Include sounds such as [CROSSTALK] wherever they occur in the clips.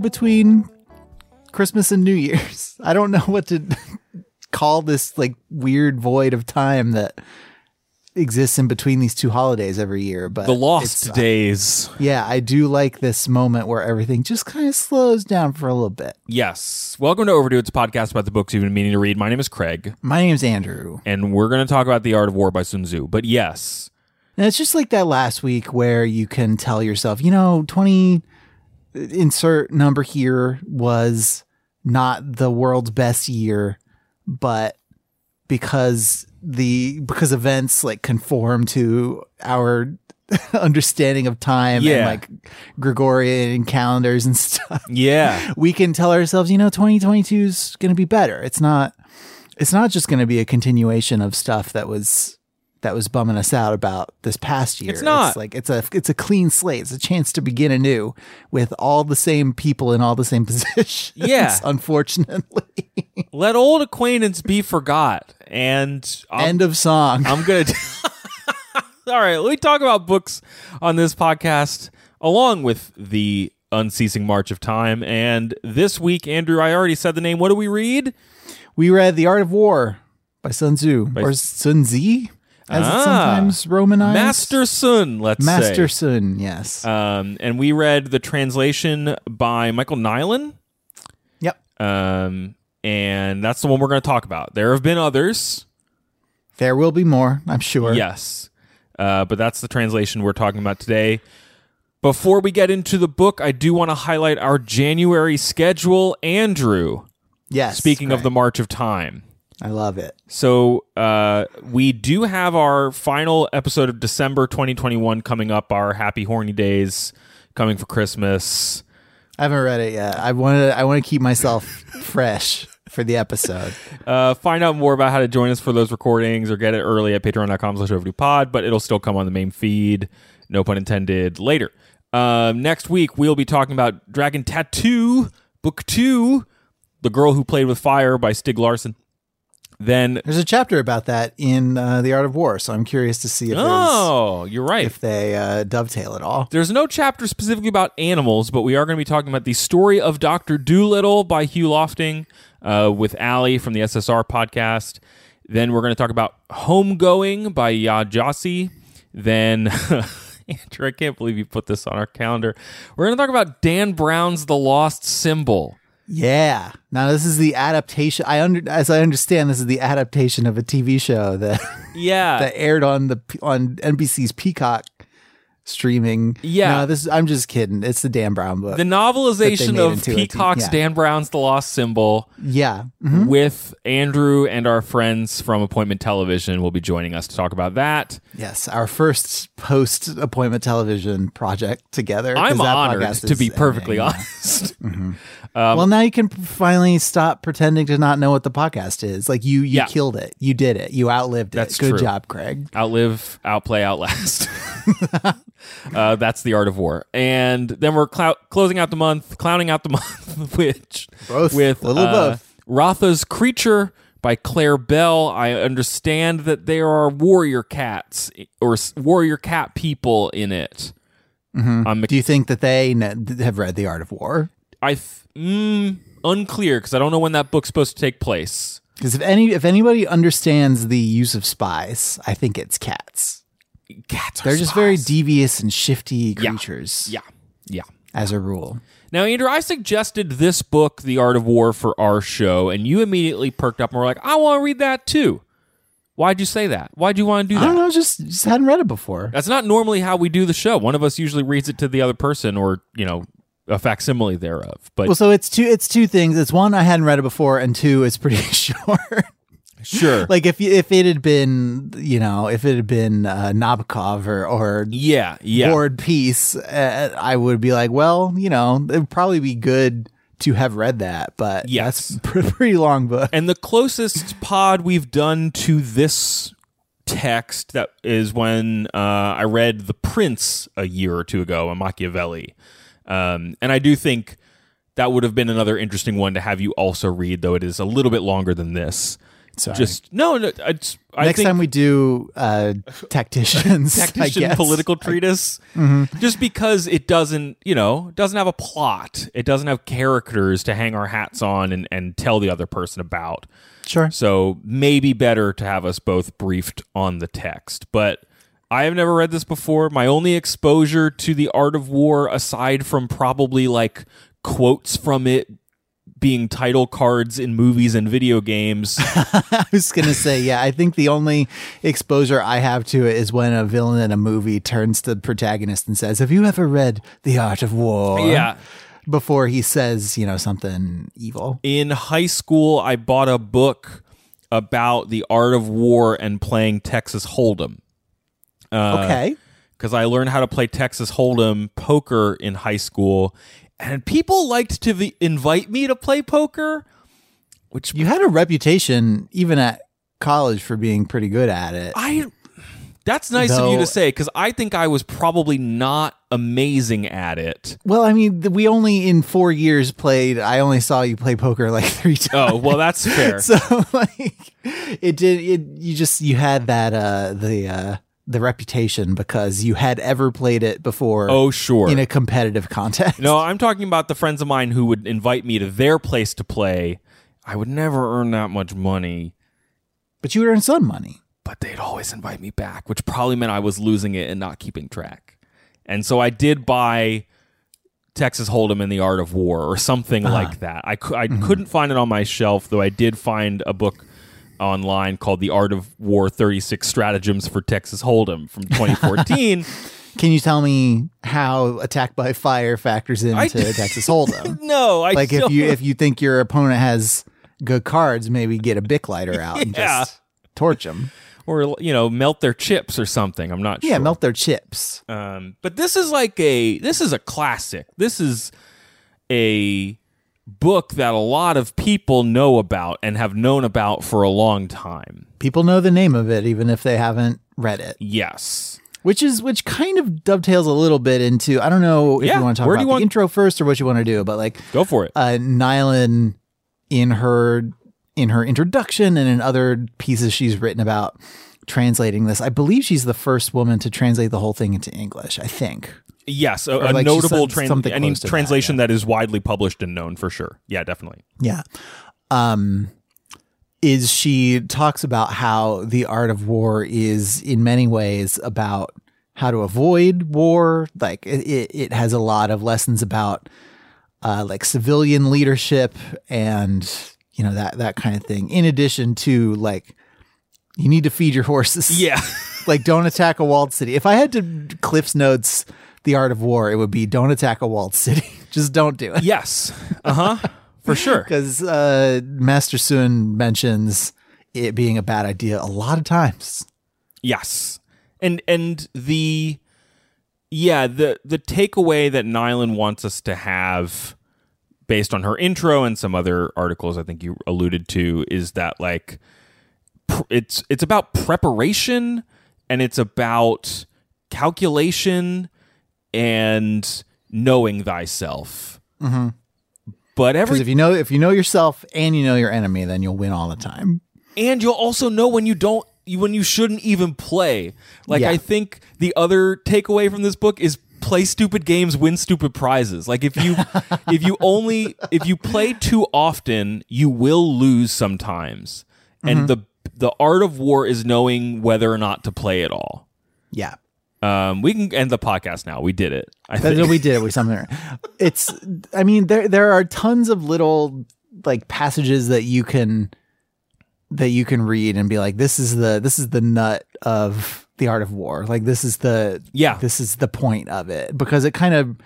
Between Christmas and New Year's. [LAUGHS] I don't know what to [LAUGHS] call this like weird void of time that exists in between these two holidays every year, but The lost it's- uh, days. Yeah, I do like this moment where everything just kind of slows down for a little bit. Yes. Welcome to Overdue. It's a podcast about the books you've been meaning to read. My name is Craig, My name's Andrew. and we're going to talk about The Art of War by Sun Tzu. But yes, And it's just like that last week where you can tell yourself, you know, 20 insert number here was not the world's best year, but because the because events like conform to our [LAUGHS] understanding of time Yeah. and like Gregorian calendars and [LAUGHS] stuff, yeah, we can tell ourselves, you know, 2022 is going to be better. It's not it's not just going to be a continuation of stuff that was that was bumming us out about this past year. It's not. like it's a it's a clean slate. It's a chance to begin anew with all the same people in all the same [LAUGHS] positions. Yeah. unfortunately. let old acquaintance be forgot. And I'm, End of song. I'm going [LAUGHS] to. All right, let me talk about books on this podcast along with the unceasing march of time. And this week, Andrew, I already said the name. What do we read? we read The Art of War by Sun Tzu or Sun Tzu, as Ah. it's sometimes romanized. Master Sun, let's say. Master Yes. Um, and we read the translation by Michael Nylan. yep. Um, and that's the one we're going to talk about. There have been others, There will be more. I'm sure. yes, uh, but that's the translation we're talking about today. Before we get into the book, I do want to highlight our January schedule. Andrew, Yes. speaking of the March of Time. I love it. So uh, we do have our final episode of December 2021 coming up. Our Happy Horny Days coming for Christmas. I haven't read it yet. I want to. I want to keep myself [LAUGHS] fresh for the episode. Uh, find out more about how to join us for those recordings or get it early at patreon.com slash overduepod, but it'll still come on the main feed. No pun intended. Later. Um, next week, we'll be talking about Dragon Tattoo, Book 2, The Girl Who Played with Fire by Stieg Larsson. Then, There's a chapter about that in uh, the Art of War, so I'm curious to see if oh, you're right. if they uh, dovetail at all. There's no chapter specifically about animals, but we are going to be talking about the story of Dr. Dolittle by Hugh Lofting uh, with Ali from the SSR podcast. Then we're going to talk about Homegoing by Yaa Gyasi. Then, [LAUGHS] Andrew, I can't believe you put this on our calendar. We're going to talk about Dan Brown's The Lost Symbol. Yeah. Now this is the adaptation. I under as I understand, this is the adaptation of a TV show that Yeah. [LAUGHS] that aired on the on NBC's Peacock streaming. Yeah. No, this is, I'm just kidding. It's the Dan Brown book. the novelization of into a t- Peacock's yeah. Dan Brown's The Lost Symbol. yeah. Mhm. with Andrew and our friends from Appointment Television will be joining us to talk about that. Yes, our first post appointment television project together. I'm honored to be perfectly ending. honest. [LAUGHS] [LAUGHS] well, now you can finally stop pretending to not know what the podcast is. Like you, you Yeah. killed it. You did it. You outlived That's it. Good true. job, Craig. Outlive, outplay, outlast. [LAUGHS] uh, that's the art of war. And then we're clou- closing out the month, clowning out the [LAUGHS] month, which Both. with Little uh, both. Ratha's Creature by Clare Bell. I understand that there are warrior cats or warrior cat people in it. I'm Do you think that they have read The Art of War? I th- mm, unclear because I don't know when that book's supposed to take place. Because if any, if anybody understands the use of spies, I think it's cats. Cats They're just very devious and shifty creatures, Yeah, yeah. as a rule. Now, Andrew, I suggested this book, The Art of War, for our show, and you immediately perked up and were like, "I want to read that too." Why'd you say that? Why'd you want to do that? I don't know, just just hadn't read it before. That's not normally how we do the show. One of us usually reads it to the other person, or you know, a facsimile thereof. But Well, so it's two. It's two things. It's one I hadn't read it before, and two, it's pretty [LAUGHS] short. Sure, [LAUGHS] like if if it had been, you know, if it had been uh, Nabokov or or yeah, yeah, and Peace, uh, I would be like, well, you know, it'd probably be good to have read that, but Yes. that's [LAUGHS] a pretty long book. And the closest pod we've done to this text that is when uh, I read The Prince a year or two ago, a Machiavelli. Um, and I do think that would have been another interesting one to have you also read, though it is a little bit longer than this. Sorry. Just no, no. It's, I Next think time we do uh, [LAUGHS] tacticians, I tactician political treatise just because it doesn't you know doesn't have a plot it doesn't have characters to hang our hats on and, and tell the other person about Sure. so maybe better to have us both briefed on the text but i have never read this before my only exposure to the art of war aside from probably like quotes from it being title cards in movies and video games [LAUGHS] I was gonna say, yeah, I think the only exposure I have to it is when a villain in a movie turns to the protagonist and says, "Have you ever read The Art of War?" yeah Before he says, you know, something evil. in high school i bought a book about the art of war and playing texas hold'em uh, okay. because i learned how to play texas hold'em poker in high school and people liked to v- invite me to play poker which You had a reputation even at college for being pretty good at it. i that's nice of you to say because i think i was probably not amazing at it Well, I mean, we only in four years played. I only saw you play poker like [LAUGHS] three times. oh well that's fair [LAUGHS] so like it did. It you just you had that uh the uh the reputation because you had ever played it before. oh sure in a competitive context. No, I'm talking about the friends of mine who would invite me to their place to play. I would never earn that much money, but you would earn some money. but they'd always invite me back, which probably meant I was losing it and not keeping track. And so I did buy Texas Hold'em and the Art of War or something uh-huh. like that. I, cou- I mm-hmm. couldn't find it on my shelf, though I did find a book online called The Art of War 36 Stratagems for Texas Hold'em from 2014. [LAUGHS] Can you tell me how attack by fire factors into I- [LAUGHS] Texas Hold'em? no, I like if you if you think your opponent has good cards, maybe get a bic lighter out and [LAUGHS] just torch them. or you know melt their chips or something. I'm not Yeah, sure. Yeah, melt their chips. Um, but this is like a this is a classic. This is a book that a lot of people know about and have known about for a long time. People know the name of it even if they haven't read it. Yes. Which is which kind of dovetails a little bit into I don't know if Yeah, you want to talk where about the want- intro first or what you want to do, but like Go for it. uh Nylan in her in her introduction and in other pieces she's written about translating this. I believe she's the first woman to translate the whole thing into English, I think. Yes, a, a like notable trans- something any close to that, translation that is widely published and known for sure. Yeah, definitely. Yeah. Um is she talks about how the art of war is in many ways about how to avoid war. Like it, it, it has a lot of lessons about uh, like civilian leadership and you know that that kind of thing. In addition to like you need to feed your horses. Yeah. [LAUGHS] like don't attack a walled city. If I had to Cliff's notes the art of war, it would be don't attack a walled city. [LAUGHS] Just don't do it. yes. Uh huh. For sure. [LAUGHS] Because uh, Master Sun mentions it being a bad idea a lot of times. Yes. And and the yeah, the the takeaway that Nylan wants us to have based on her intro and some other articles I think you alluded to is that like pr- it's it's about preparation and it's about calculation and knowing thyself. Mm-hmm. But every if you know if you know yourself and you know your enemy, then you'll win all the time. and you'll also know when you don't when you shouldn't even play like Yeah. i think the other takeaway from this book is play stupid games win stupid prizes like if you [LAUGHS] if you only if you play too often you will lose sometimes and the the art of war is knowing whether or not to play at all Yeah. Um we can end the podcast now we did it i think we did it with something. It's I mean, there there are tons of little like passages that you can that you can read and be like, this is the this is the nut of the art of war. Like this is the Yeah. this is the point of it because it kind of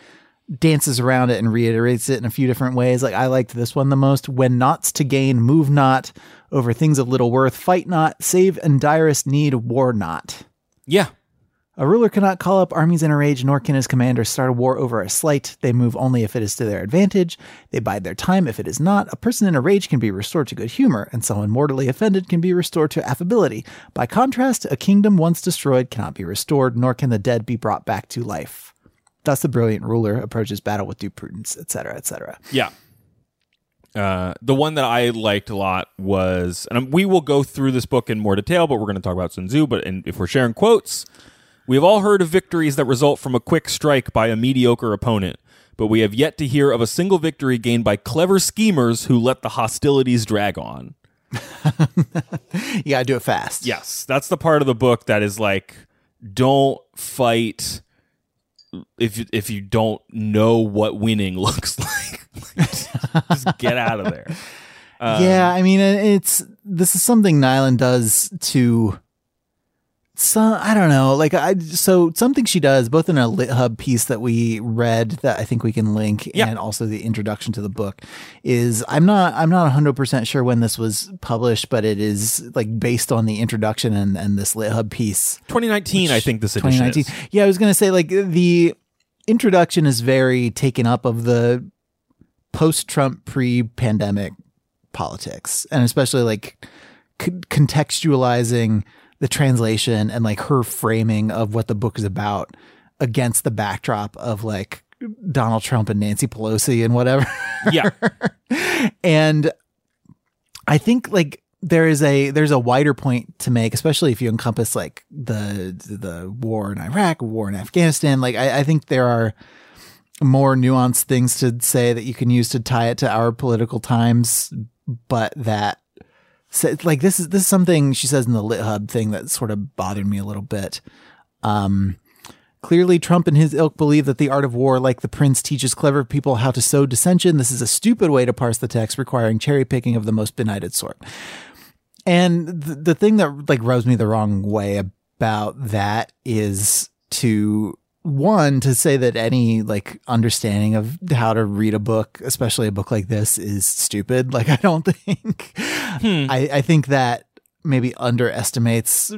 dances around it and reiterates it in a few different ways. Like I liked this one the most. When naught's to gain, move not over things of little worth, fight not, save and direst need, war not. Yeah. A ruler cannot call up armies in a rage, nor can his commander start a war over a slight. They move only if it is to their advantage. They bide their time if it is not. A person in a rage can be restored to good humor, and someone mortally offended can be restored to affability. By contrast, a kingdom once destroyed cannot be restored, nor can the dead be brought back to life. Thus, the brilliant ruler approaches battle with due prudence, etc., etc. Yeah. Uh, the one that I liked a lot was, and we will go through this book in more detail, but we're going to talk about Sun Tzu. But and if we're sharing quotes, we have all heard of victories that result from a quick strike by a mediocre opponent, but we have yet to hear of a single victory gained by clever schemers who let the hostilities drag on. [LAUGHS] You gotta do it fast. Yes, that's the part of the book that is like, don't fight if you- if you don't know what winning [LAUGHS] looks like. [LAUGHS] Just get out of there. yeah, I mean, it's this is something Nylan does to some. I don't know, like I so something she does both in a Lit Hub piece that we read that I think we can link, Yeah. and also the introduction to the book is I'm not I'm not 100 percent sure when this was published, but it is like based on the introduction and and this Lit Hub piece. 2019, I think this edition 2019. is. Yeah, I was gonna say like the introduction is very taken up of the post-Trump, pre-pandemic politics, and especially like c- contextualizing the translation and like her framing of what the book is about against the backdrop of like Donald Trump and Nancy Pelosi and whatever. Yeah. [LAUGHS] and I think like there is a there's a wider point to make, especially if you encompass like the the war in Iraq, war in Afghanistan. Like I, I think there are more nuanced things to say that you can use to tie it to our political times, but that so, like this is this is something she says in the Lit Hub thing that sort of bothered me a little bit. Um, Clearly, Trump and his ilk believe that the art of war, like the prince, teaches clever people how to sow dissension. This is a stupid way to parse the text, requiring cherry picking of the most benighted sort. And the, the thing that like rubs me the wrong way about that is to one to say that any like understanding of how to read a book, especially a book like this, is stupid. [LAUGHS] Like I don't think hmm. I, I think that maybe underestimates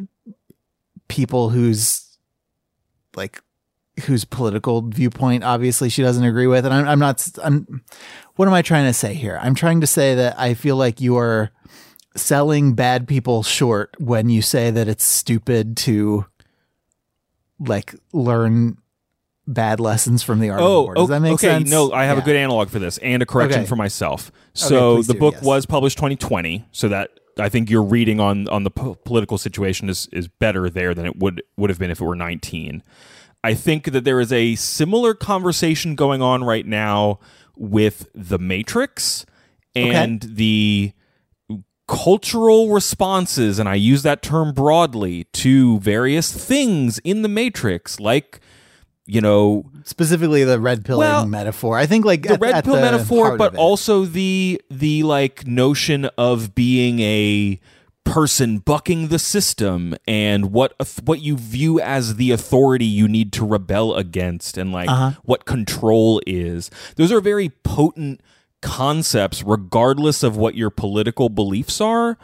people whose like whose political viewpoint obviously she doesn't agree with. And I'm, I'm not i'm what am i trying to say here? I'm trying to say that i feel like you are selling bad people short when you say that it's stupid to like learn bad lessons from the art of Oh, war does that make okay. sense No, I have Yeah. a good analog for this and a correction Okay. for myself. So please the do, book yes. was published 2020, so that I think your reading on on the po- political situation is is better there than it would would have been if it were 19. I think that there is a similar conversation going on right now with The Matrix and the cultural responses, and I use that term broadly, to various things in The Matrix, like, you know, specifically the red pill Well, metaphor i think like the at- red at pill the metaphor, but also the the like notion of being a person bucking the system and what what you view as the authority you need to rebel against and like Uh-huh. what control is. Those are very potent concepts regardless of what your political beliefs are.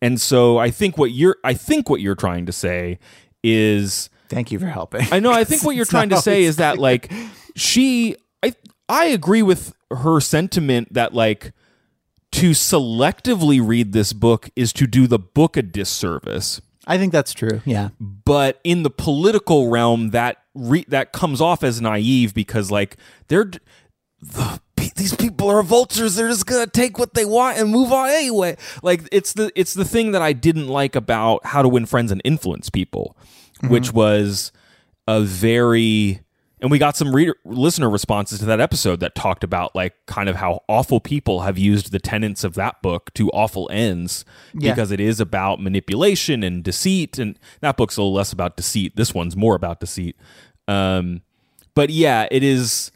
And so I think what you're I think what you're trying to say is thank you for helping I know. I think [LAUGHS] what you're trying to say is that like she, I, I agree with her sentiment that like to selectively read this book is to do the book a disservice. i think that's true yeah But in the political realm, that re- that comes off as naive because like they're the, these people are vultures. They're just gonna take what they want and move on anyway. Like it's the it's the thing that I didn't like about How to Win Friends and Influence People, which was a very and we got some reader listener responses to that episode that talked about like kind of how awful people have used the tenets of that book to awful ends Yeah. because it is about manipulation and deceit and that book's a little less about deceit this one's more about deceit um but yeah it is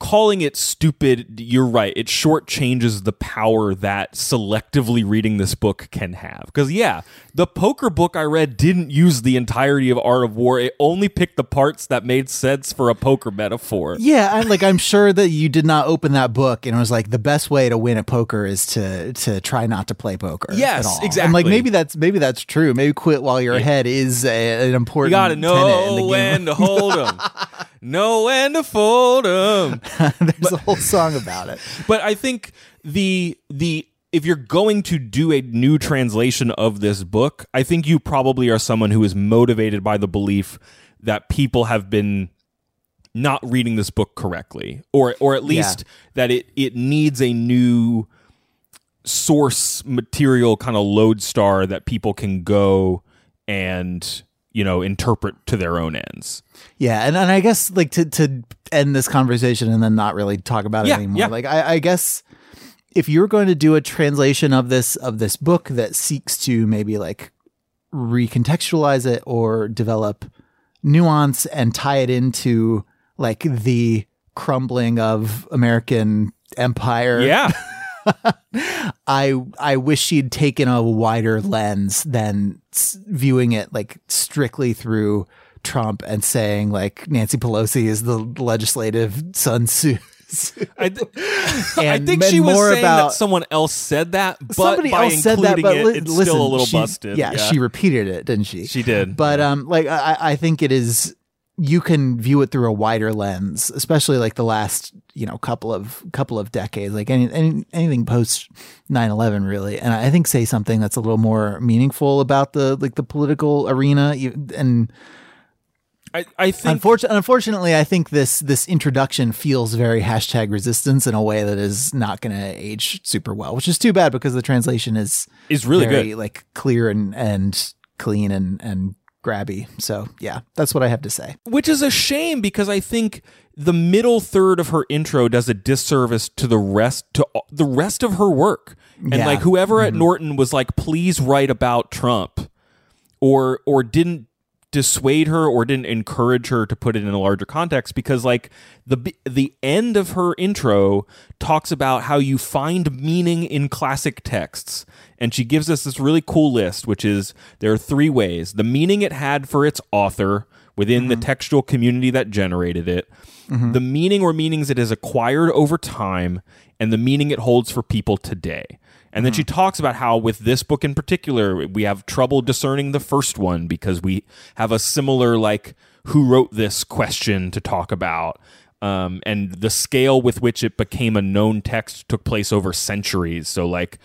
calling it stupid, you're right. It shortchanges the power that selectively reading this book can have. Because, yeah, the poker book I read didn't use the entirety of Art of War. It only picked the parts that made sense for a poker metaphor. Yeah, I'm like I'm sure that you did not open that book and it was like the best way to win at poker is to to try not to play poker. Yes, at all. And exactly. like maybe that's maybe that's true. Maybe quit while you're ahead is a, an important. You gotta know the game. when to hold them, [LAUGHS] know when to fold them. [LAUGHS] There's a whole song about it. [LAUGHS] But I think the the if you're going to do a new translation of this book, I think you probably are someone who is motivated by the belief that people have been not reading this book correctly or or at least that it it needs a new source material kind of lodestar that people can go and you know interpret to their own ends. Yeah, and, and I guess like to to end this conversation and then not really talk about it Yeah, anymore. yeah. Like I, I guess if you're going to do a translation of this of this book that seeks to maybe like recontextualize it or develop nuance and tie it into like the crumbling of American empire. Yeah. [LAUGHS] [LAUGHS] I I wish she'd taken a wider lens than viewing it like strictly through Trump and saying like Nancy Pelosi is the legislative Sun Tzu. I, [LAUGHS] th- I think she was more saying about- that someone else said that, but Somebody by else said that, but it, it's listen, still a little she- busted. Yeah, she repeated it, didn't she? She did. But um, like I, I think it is. You can view it through a wider lens, especially like the last you know couple of couple of decades, like any, any anything post 9-11 really. And I think say something that's a little more meaningful about the like the political arena. And I, I think unfortunately, unfortunately, I think this this introduction feels very hashtag resistance in a way that is not going to age super well, which is too bad because the translation is is really very, good. like clear and and clean and and grabby. So yeah, that's what I have to say. Which is a shame because I think the middle third of her intro does a disservice to the rest to the rest of her work. And Yeah. like whoever Mm-hmm. at Norton was like, please write about Trump, or or didn't dissuade her or didn't encourage her to put it in a larger context because like the the end of her intro talks about how you find meaning in classic texts. And she gives us this really cool list which is there are three ways. The meaning it had for its author within the mm-hmm. textual community that generated it. Mm-hmm. The meaning or meanings it has acquired over time and the meaning it holds for people today and then she talks about how, with this book in particular, we have trouble discerning the first one because we have a similar, like, who wrote this question to talk about. Um, and the scale with which it became a known text took place over centuries. So, like,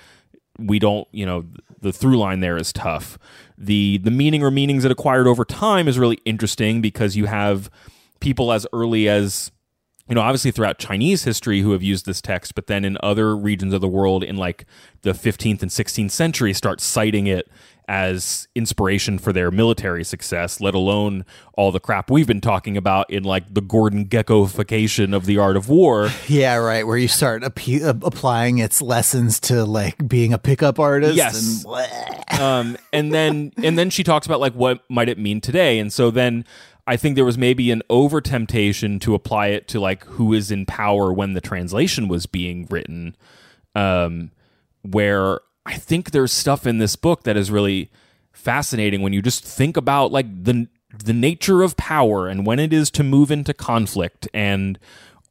we don't, you know, the through line there is tough. The the meaning or meanings it acquired over time is really interesting because you have people as early as you know, obviously throughout Chinese history who have used this text, but then in other regions of the world in like the 15th and 16th century start citing it as inspiration for their military success, let alone all the crap we've been talking about in like the Gordon Gekkoification of the art of war. [LAUGHS] Yeah, right. Where you start appe- uh, applying its lessons to like being a pickup artist. Yes. And um, and then and then she talks about like what might it mean today, and so then I think there was maybe an over temptation to apply it to like who is in power when the translation was being written, um, where I think there's stuff in this book that is really fascinating when you just think about like the the nature of power and when it is to move into conflict and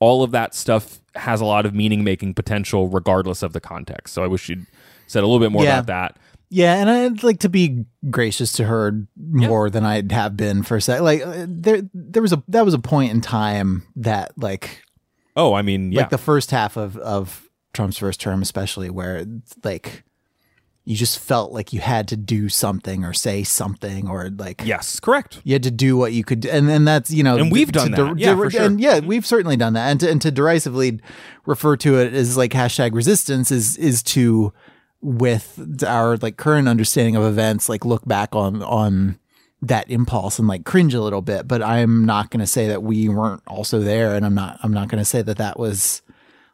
all of that stuff has a lot of meaning making potential regardless of the context. So I wish you'd said a little bit more Yeah. about that. Yeah, and I'd like to be gracious to her more than I'd have been for a sec. Like uh, there, there was a that was a point in time that like Oh, I mean, yeah. like the first half of of Trump's first term, especially where like you just felt like you had to do something or say something or like yes, correct. you had to do what you could do. and and that's you know And we've done der- that. Yeah, for sure. and yeah we've certainly done that and to, and to derisively refer to it as like hashtag resistance is is to with our like current understanding of events like look back on on that impulse and like cringe a little bit but i'm not going to say that we weren't also there and i'm not i'm not going to say that that was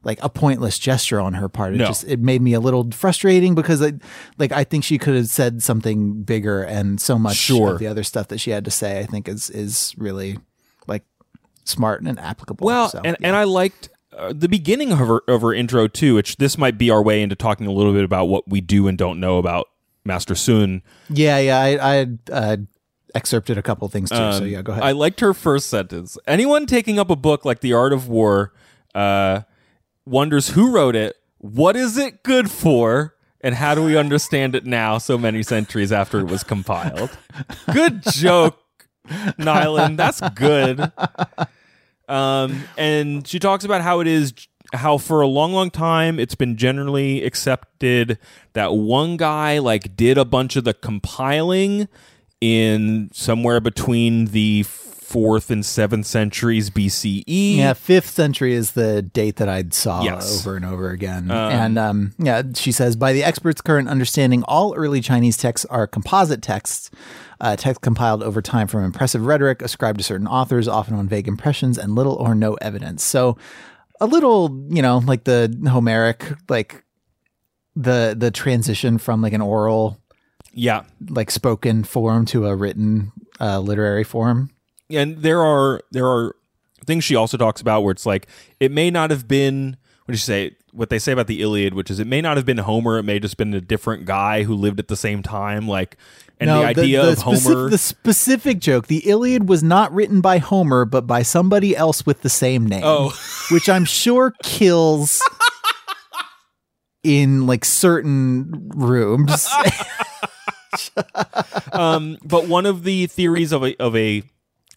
like a pointless gesture on her part. It No. just it made me a little frustrating because I like I think she could have said something bigger and so much Sure. of the other stuff that she had to say I think is is really like smart and applicable. Well, So, and, yeah. and I liked uh, the beginning of her, of her intro too, which this might be our way into talking a little bit about what we do and don't know about Master Sun. Yeah, yeah. I, I uh, excerpted a couple things too. so Um, yeah, go ahead. I liked her first sentence. Anyone taking up a book like The Art of War uh, wonders who wrote it, what is it good for, and how do we understand it now, so many centuries after it was compiled? [LAUGHS] Good joke, Nylan. That's good. Um, and she talks about how it is how for a long long time it's been generally accepted that one guy like did a bunch of the compiling in somewhere between the fourth and seventh centuries BCE. yeah, fifth century is the date that I saw Yes. over and over again. and um, yeah, she says by the experts' current understanding, all early Chinese texts are composite texts. Uh, texts compiled over time from impressive rhetoric ascribed to certain authors, often on vague impressions and little or no evidence. So, a little, you know, like the Homeric, like the the transition from like an oral, Yeah. like spoken form to a written uh, literary form. and there are there are things she also talks about where it's like it may not have been what do you say what they say about the Iliad, which is it may not have been Homer, it may have just been a different guy who lived at the same time, like and the idea of speci- Homer. the specific joke, the Iliad was not written by Homer, but by somebody else with the same name. Oh. [LAUGHS] which I'm sure kills in like certain rooms. [LAUGHS] um, but one of the theories of a of a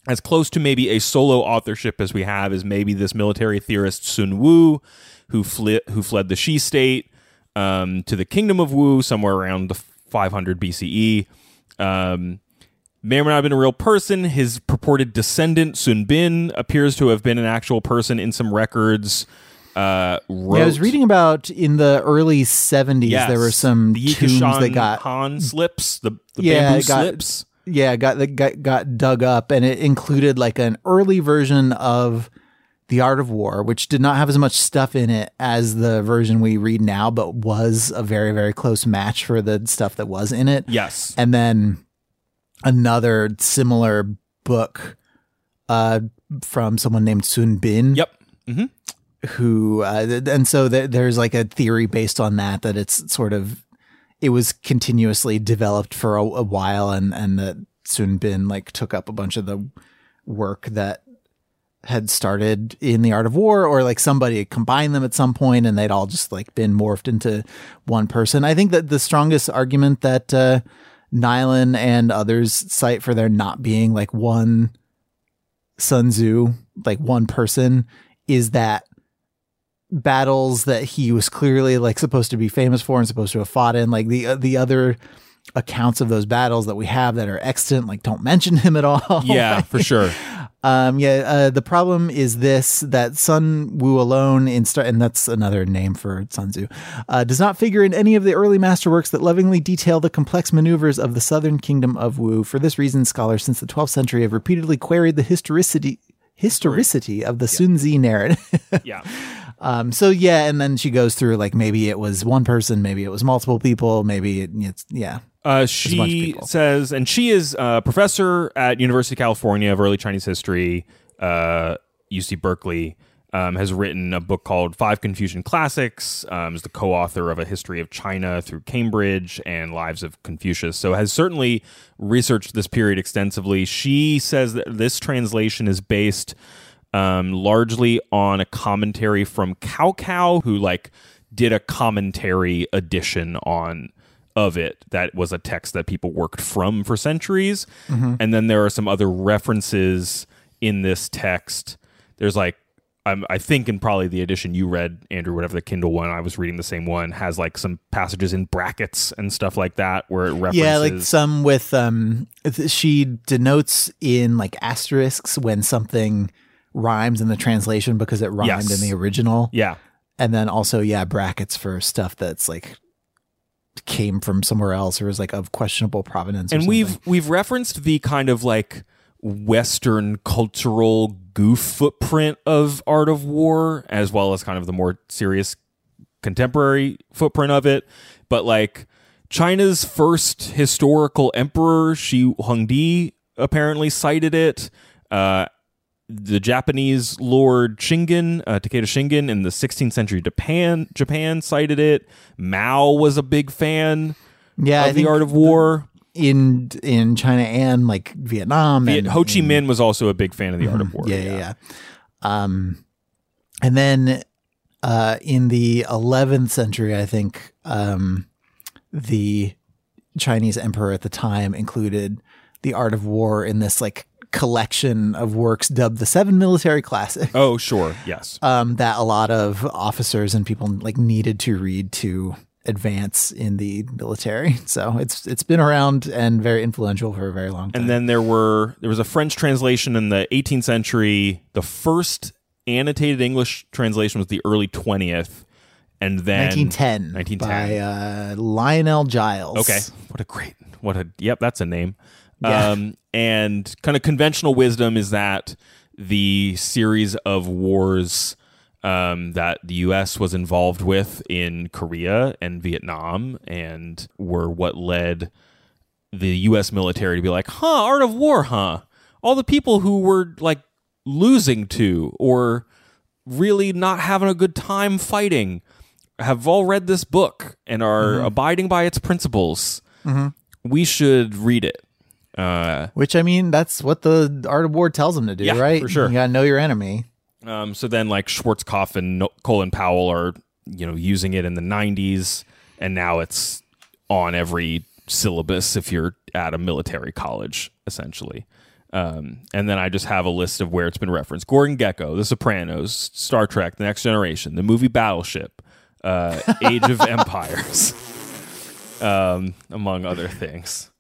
as close to maybe a solo authorship as we have is maybe this military theorist Sun Wu, who fled who fled the Shi state um, to the kingdom of Wu somewhere around the 500 BCE. Um, may or may not have been a real person. His purported descendant Sun Bin appears to have been an actual person in some records. Uh, Yeah, I was reading about in the early 70s, Yes, there were some the tombs that got Han slips, the, the Yeah, bamboo got- slips. yeah got that got, got dug up and it included like an early version of the art of war which did not have as much stuff in it as the version we read now but was a very very close match for the stuff that was in it Yes. and then another similar book uh from someone named sun bin Yep. hmm who uh, and so th- there's like a theory based on that that it's sort of it was continuously developed for a, a while and and that Sun Bin like took up a bunch of the work that had started in the art of war or like somebody had combined them at some point and they'd all just like been morphed into one person. I think that the strongest argument that uh Nylan and others cite for there not being like one Sun Tzu, like one person, is that battles that he was clearly like supposed to be famous for and supposed to have fought in like the the other accounts of those battles that we have that are extant like don't mention him at all [LAUGHS] Yeah, for sure. um yeah uh, the problem is this that sun wu alone in star and that's another name for sun tzu uh, does not figure in any of the early masterworks that lovingly detail the complex maneuvers of the southern kingdom of wu for this reason scholars since the 12th century have repeatedly queried the historicity historicity of the sun tzu narrative [LAUGHS] Yeah. um, so yeah, and then she goes through like maybe it was one person, maybe it was multiple people, maybe it, it's yeah. Uh, she says, and she is a professor at University of California of Early Chinese History, uh, UC Berkeley. Um, has written a book called Five Confucian Classics. Um, is the co-author of a history of China through Cambridge and Lives of Confucius. So has certainly researched this period extensively. She says that this translation is based um, largely on a commentary from Cao Cao, who like did a commentary edition on of it that was a text that people worked from for centuries. And then there are some other references in this text. There's like I'm, I think in probably the edition you read, Andrew, whatever the Kindle one, I was reading the same one, has like some passages in brackets and stuff like that where it references. Yeah, like some with um, she denotes in like asterisks when something rhymes in the translation because it rhymed Yes. in the original, yeah. and then also yeah brackets for stuff that's like came from somewhere else or was like of questionable provenance. and we've we've referenced the kind of like western cultural goof footprint of art of war as well as kind of the more serious contemporary footprint of it but like china's first historical emperor shi huangdi apparently cited it uh the Japanese Lord Shingen, uh, Takeda Shingen, in the 16th century Japan, Japan cited it. Mao was a big fan Yeah, of the art of war. in in China and like Vietnam Viet- and Ho Chi Minh was also a big fan of the art of war. Yeah, yeah, yeah. Um, and then uh, in the 11th century, I think um, the Chinese emperor at the time included the art of war in this like collection of works dubbed the Seven Military Classics. Oh, sure. Yes. Um, that a lot of officers and people like needed to read to advance in the military. [LAUGHS] So it's it's been around and very influential for a very long time. And then there were there was a French translation in the 18th century. The first annotated English translation was the early 20th, and then 1910, 1910. by uh, Lionel Giles. Okay, what a great what a yep, that's a name. Yeah. Um, and kind of conventional wisdom is that the series of wars um, that the U.S. was involved with in Korea and Vietnam, and were what led the U.S. military to be like, "Huh, art of war, huh? All the people who were like losing to or really not having a good time fighting have all read this book and are abiding by its principles. We should read it." Uh, Which I mean, that's what the art of war tells them to do, Yeah, right? for sure. You gotta know your enemy. Um, so then, like Schwarzkopf and No- Colin Powell are, you know, using it in the '90s, and now it's on every syllabus if you're at a military college, essentially. Um, and then I just have a list of where it's been referenced: Gordon Gekko, The Sopranos, Star Trek, The Next Generation, the movie Battleship, uh, Age of [LAUGHS] Empires, [LAUGHS] um, among other things.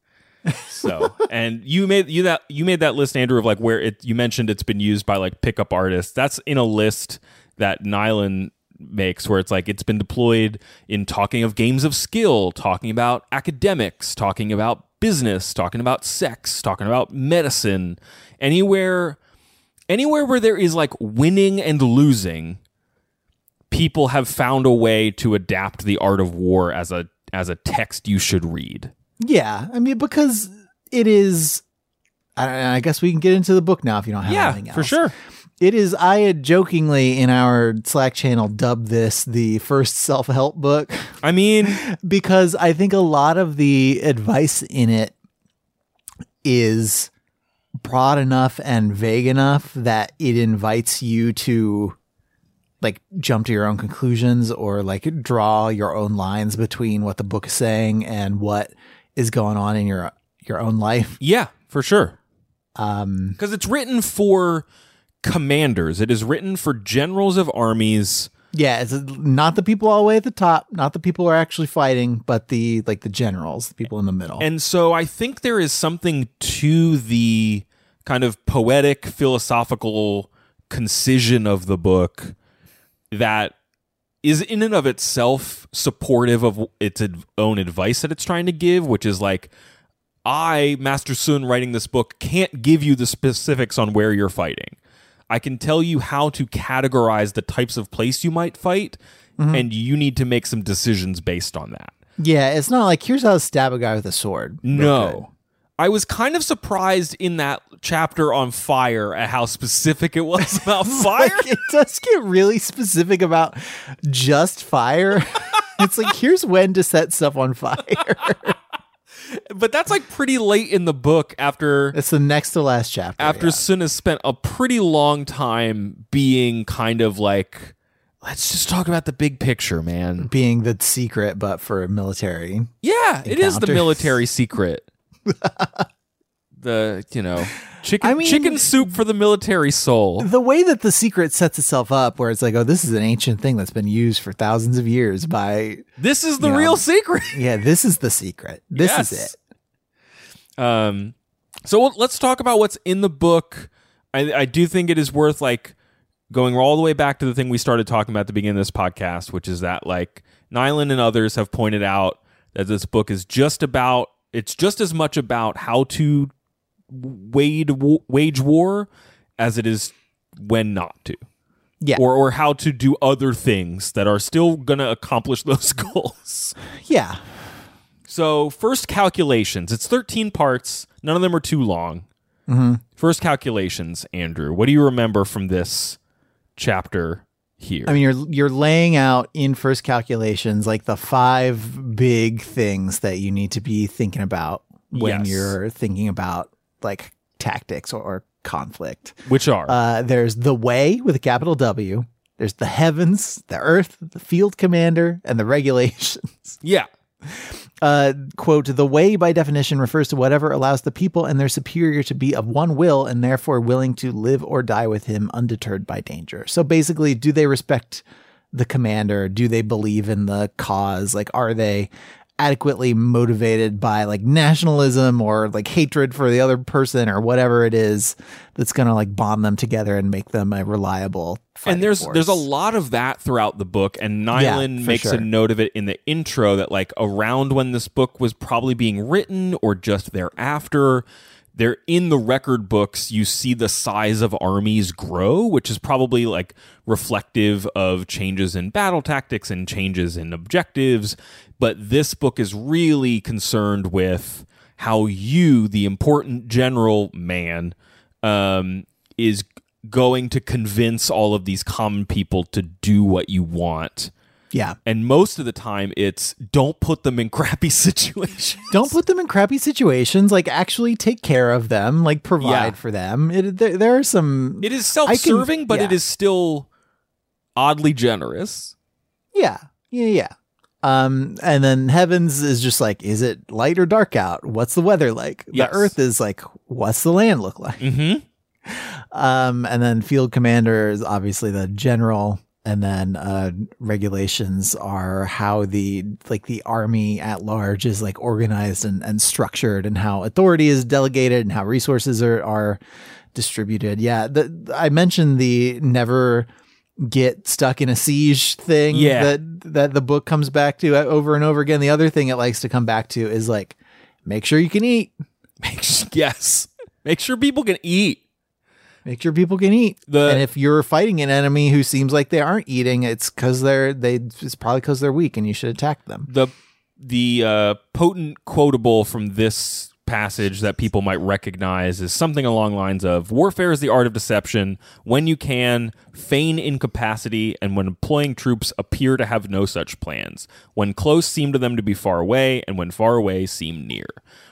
So, and you made you that you made that list, Andrew, of like where it you mentioned it's been used by like pickup artists. That's in a list that Nylan makes where it's like it's been deployed in talking of games of skill, talking about academics, talking about business, talking about sex, talking about medicine, anywhere anywhere where there is like winning and losing, people have found a way to adapt the art of war as a as a text you should read. Yeah, I mean, because it is. I, I guess we can get into the book now if you don't have anything else. for sure. It is. I had jokingly in our Slack channel dubbed this the first self help book I mean, [LAUGHS] because I think a lot of the advice in it is broad enough and vague enough that it invites you to like jump to your own conclusions or like draw your own lines between what the book is saying and what is going on in your your own life. yeah, for sure. Um Because it's written for commanders. It is written for generals of armies. yeah, it's not the people all the way at the top, not the people who are actually fighting, but the like the generals, the people in the middle. And so I think there is something to the kind of poetic, philosophical concision of the book that is in and of itself supportive of its ad- own advice that it's trying to give, which is like, I, Master Sun, writing this book, can't give you the specifics on where you're fighting. I can tell you how to categorize the types of place you might fight, mm-hmm. and you need to make some decisions based on that. yeah, it's not like here's how to stab a guy with a sword. No. I was kind of surprised in that chapter on fire at how specific it was about [LAUGHS] fire. Like, it does get really specific about just fire. [LAUGHS] it's like here's when to set stuff on fire. [LAUGHS] but that's like pretty late in the book after It's the next to last chapter. after yeah. Sun has spent a pretty long time being kind of like let's just talk about the big picture, man. being the secret, but for military. Yeah, it is the military secret. [LAUGHS] the, you know, chicken I mean- chicken soup for the military soul. The way that the secret sets itself up, where it's like, oh, this is an ancient thing that's been used for thousands of years by, This is the real secret. [LAUGHS] yeah, this is the secret. This is it. Um, so let's talk about what's in the book. I, I do think it is worth like going all the way back to the thing we started talking about at the beginning of this podcast, which is that like Nylan and others have pointed out that this book is just about it's just as much about how to wade w- wage war as it is when not to. Yeah. Or or how to do other things that are still going to accomplish [LAUGHS] those goals. Yeah. So, first calculations. It's 13 parts. None of them are too long. Mm-hmm. First calculations, Andrew. What do you remember from this chapter here? I mean, you're you're laying out in first calculations like the five big things that you need to be thinking about when Yes. you're thinking about like tactics or, or conflict. Which are? Uh, there's the way with a capital W. There's the heavens, the earth, the field commander, and the regulations. yeah. Uh, quote, the way by definition refers to whatever allows the people and their superior to be of one will and therefore willing to live or die with him undeterred by danger. So basically, do they respect the commander? Do they believe in the cause? Like, are they adequately motivated by like nationalism or like hatred for the other person or whatever it is that's going to like bond them together and make them a reliable and there's force? there's a lot of that throughout the book and Yeah, Nylan for makes sure. a note of it in the intro that like around when this book was probably being written or just thereafter there in the record books you see the size of armies grow which is probably like reflective of changes in battle tactics and changes in objectives but this book is really concerned with how you the important general man um, is going to convince all of these common people to do what you want. Yeah. And most of the time, it's don't put them in crappy [LAUGHS] situations. don't put them in crappy situations like actually take care of them like provide Yeah. for them it, there, there are some It is self serving, but it yeah. is still oddly generous. yeah yeah yeah um and then heavens is just like is it light or dark out what's the weather like Yes. the earth is like what's the land look like Mm-hmm. [LAUGHS] um and then field commander is obviously the general and then uh regulations are how the like the army at large is like organized and, and structured and how authority is delegated and how resources are are distributed yeah the, i mentioned the never get stuck in a siege thing Yeah. that that the book comes back to uh, over and over again the other thing it likes to come back to is like make sure you can eat [LAUGHS] Make sure, yes. Make sure people can eat. Make sure people can eat. The- and if you're fighting an enemy who seems like they aren't eating, it's because they're they. It's probably because they're weak, and you should attack them. The the uh, potent quotable from this passage that people might recognize is something along the lines of warfare is the art of deception. When you can feign incapacity and when employing troops appear to have no such plans. When close seem to them to be far away and when far away seem near.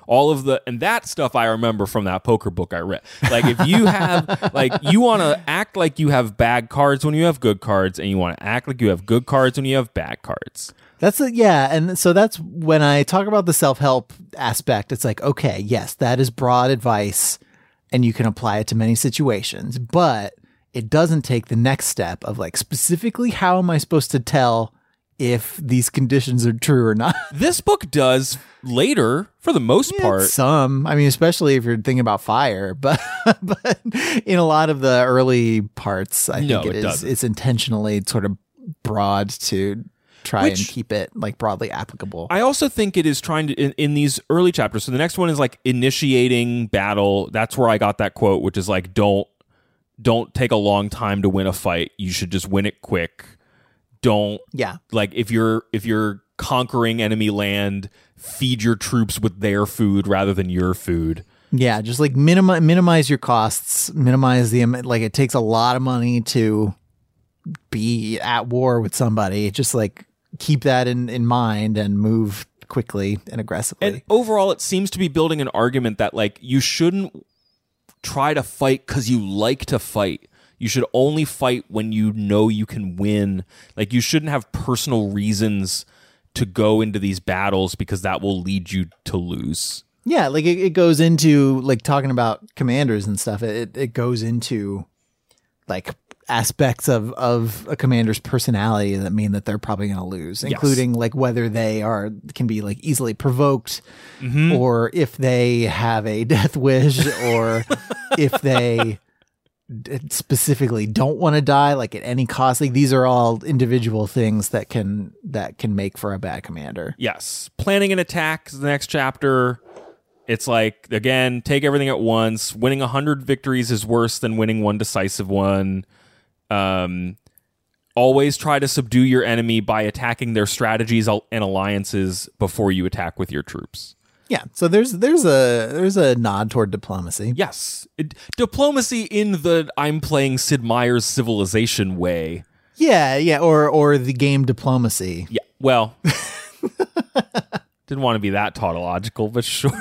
All of the and that stuff i remember from that poker book i read. Like if you have [LAUGHS] like you want to act like you have bad cards when you have good cards and you want to act like you have good cards when you have bad cards That's a, yeah, and so that's when I talk about the self help aspect. It's like okay, yes, that is broad advice, and you can apply it to many situations, but it doesn't take the next step of like specifically how am I supposed to tell if these conditions are true or not. [LAUGHS] This book does later, for the most part. Some, I mean, especially if you're thinking about fire, [LAUGHS] but but in a lot of the early parts, I No, think it it is doesn't. it's intentionally sort of broad to try and keep it like broadly applicable. I also think it is trying to in, in these early chapters. So the next one is like initiating battle. That's where I got that quote, which is like, "Don't don't take a long time to win a fight. You should just win it quick. Don't yeah, like if you're if you're conquering enemy land, feed your troops with their food rather than your food. yeah, just like minimize minimize your costs, minimize the like. It takes a lot of money to be at war with somebody. Just like keep that in in mind and move quickly and aggressively. And overall, it seems to be building an argument that like you shouldn't try to fight because you like to fight. You should only fight when you know you can win. Like you shouldn't have personal reasons to go into these battles because that will lead you to lose. Yeah, like it, it goes into like talking about commanders and stuff. It it goes into like aspects of of a commander's personality that mean that they're probably going to lose, including like whether they are can be like easily provoked, mm-hmm. or if they have a death wish, or [LAUGHS] if they d- specifically don't want to die like at any cost. Like these are all individual things that can that can make for a bad commander. Yes. Planning an attack is the next chapter. It's like, again, take everything at once. Winning 100 victories is worse than winning one decisive one. Um, always try to subdue your enemy by attacking their strategies and alliances before you attack with your troops. Yeah. So there's there's a there's a nod toward diplomacy. Yes, it, diplomacy in the I'm playing Sid Meier's Civilization way. Yeah, yeah, or or the game diplomacy. Yeah, well, [LAUGHS] didn't want to be that tautological, but sure.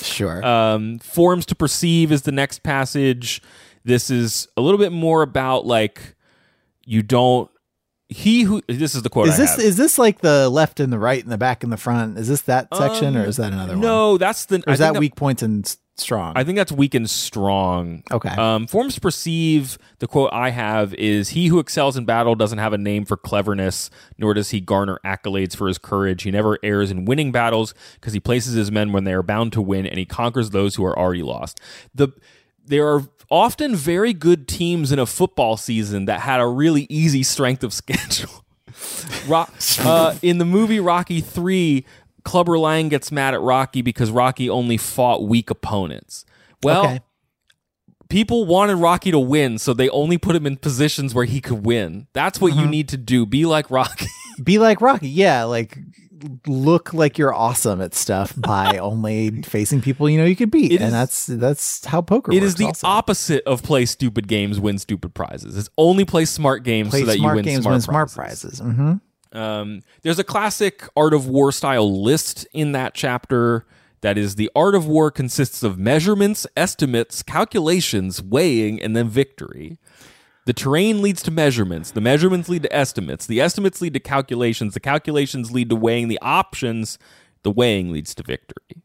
Sure. Um, forms to perceive is the next passage. This is a little bit more about like you don't. He who this is the quote. is I this have. is this like the left and the right and the back and the front? Is this that section or is that another one? no? That's the. Or is think that weak points and strong? I think that's weak and strong. Okay. Um, forms perceive. The quote I have is: "He who excels in battle doesn't have a name for cleverness, nor does he garner accolades for his courage. He never errs in winning battles because he places his men when they are bound to win, and he conquers those who are already lost." The there are often very good teams in a football season that had a really easy strength of [LAUGHS] schedule. Ro- uh, in the movie Rocky 3, Clubber Lang gets mad at Rocky because Rocky only fought weak opponents. Well, okay. people wanted Rocky to win, so they only put him in positions where he could win. That's what you need to do. Be like Rocky. Be like Rocky. Yeah, like look like you're awesome at stuff [LAUGHS] by only facing people you know you could beat. It and is- that's that's how poker it works. is the also. opposite of play stupid games, win stupid prizes. It's only play smart games Play so that you win games, smart win smart prizes. prizes. hmm Um, there's a classic art of war style list in that chapter. That is, the art of war consists of measurements, estimates, calculations, weighing, and then victory. The terrain leads to measurements. The measurements lead to estimates. The estimates lead to calculations. The calculations lead to weighing the options. The weighing leads to victory.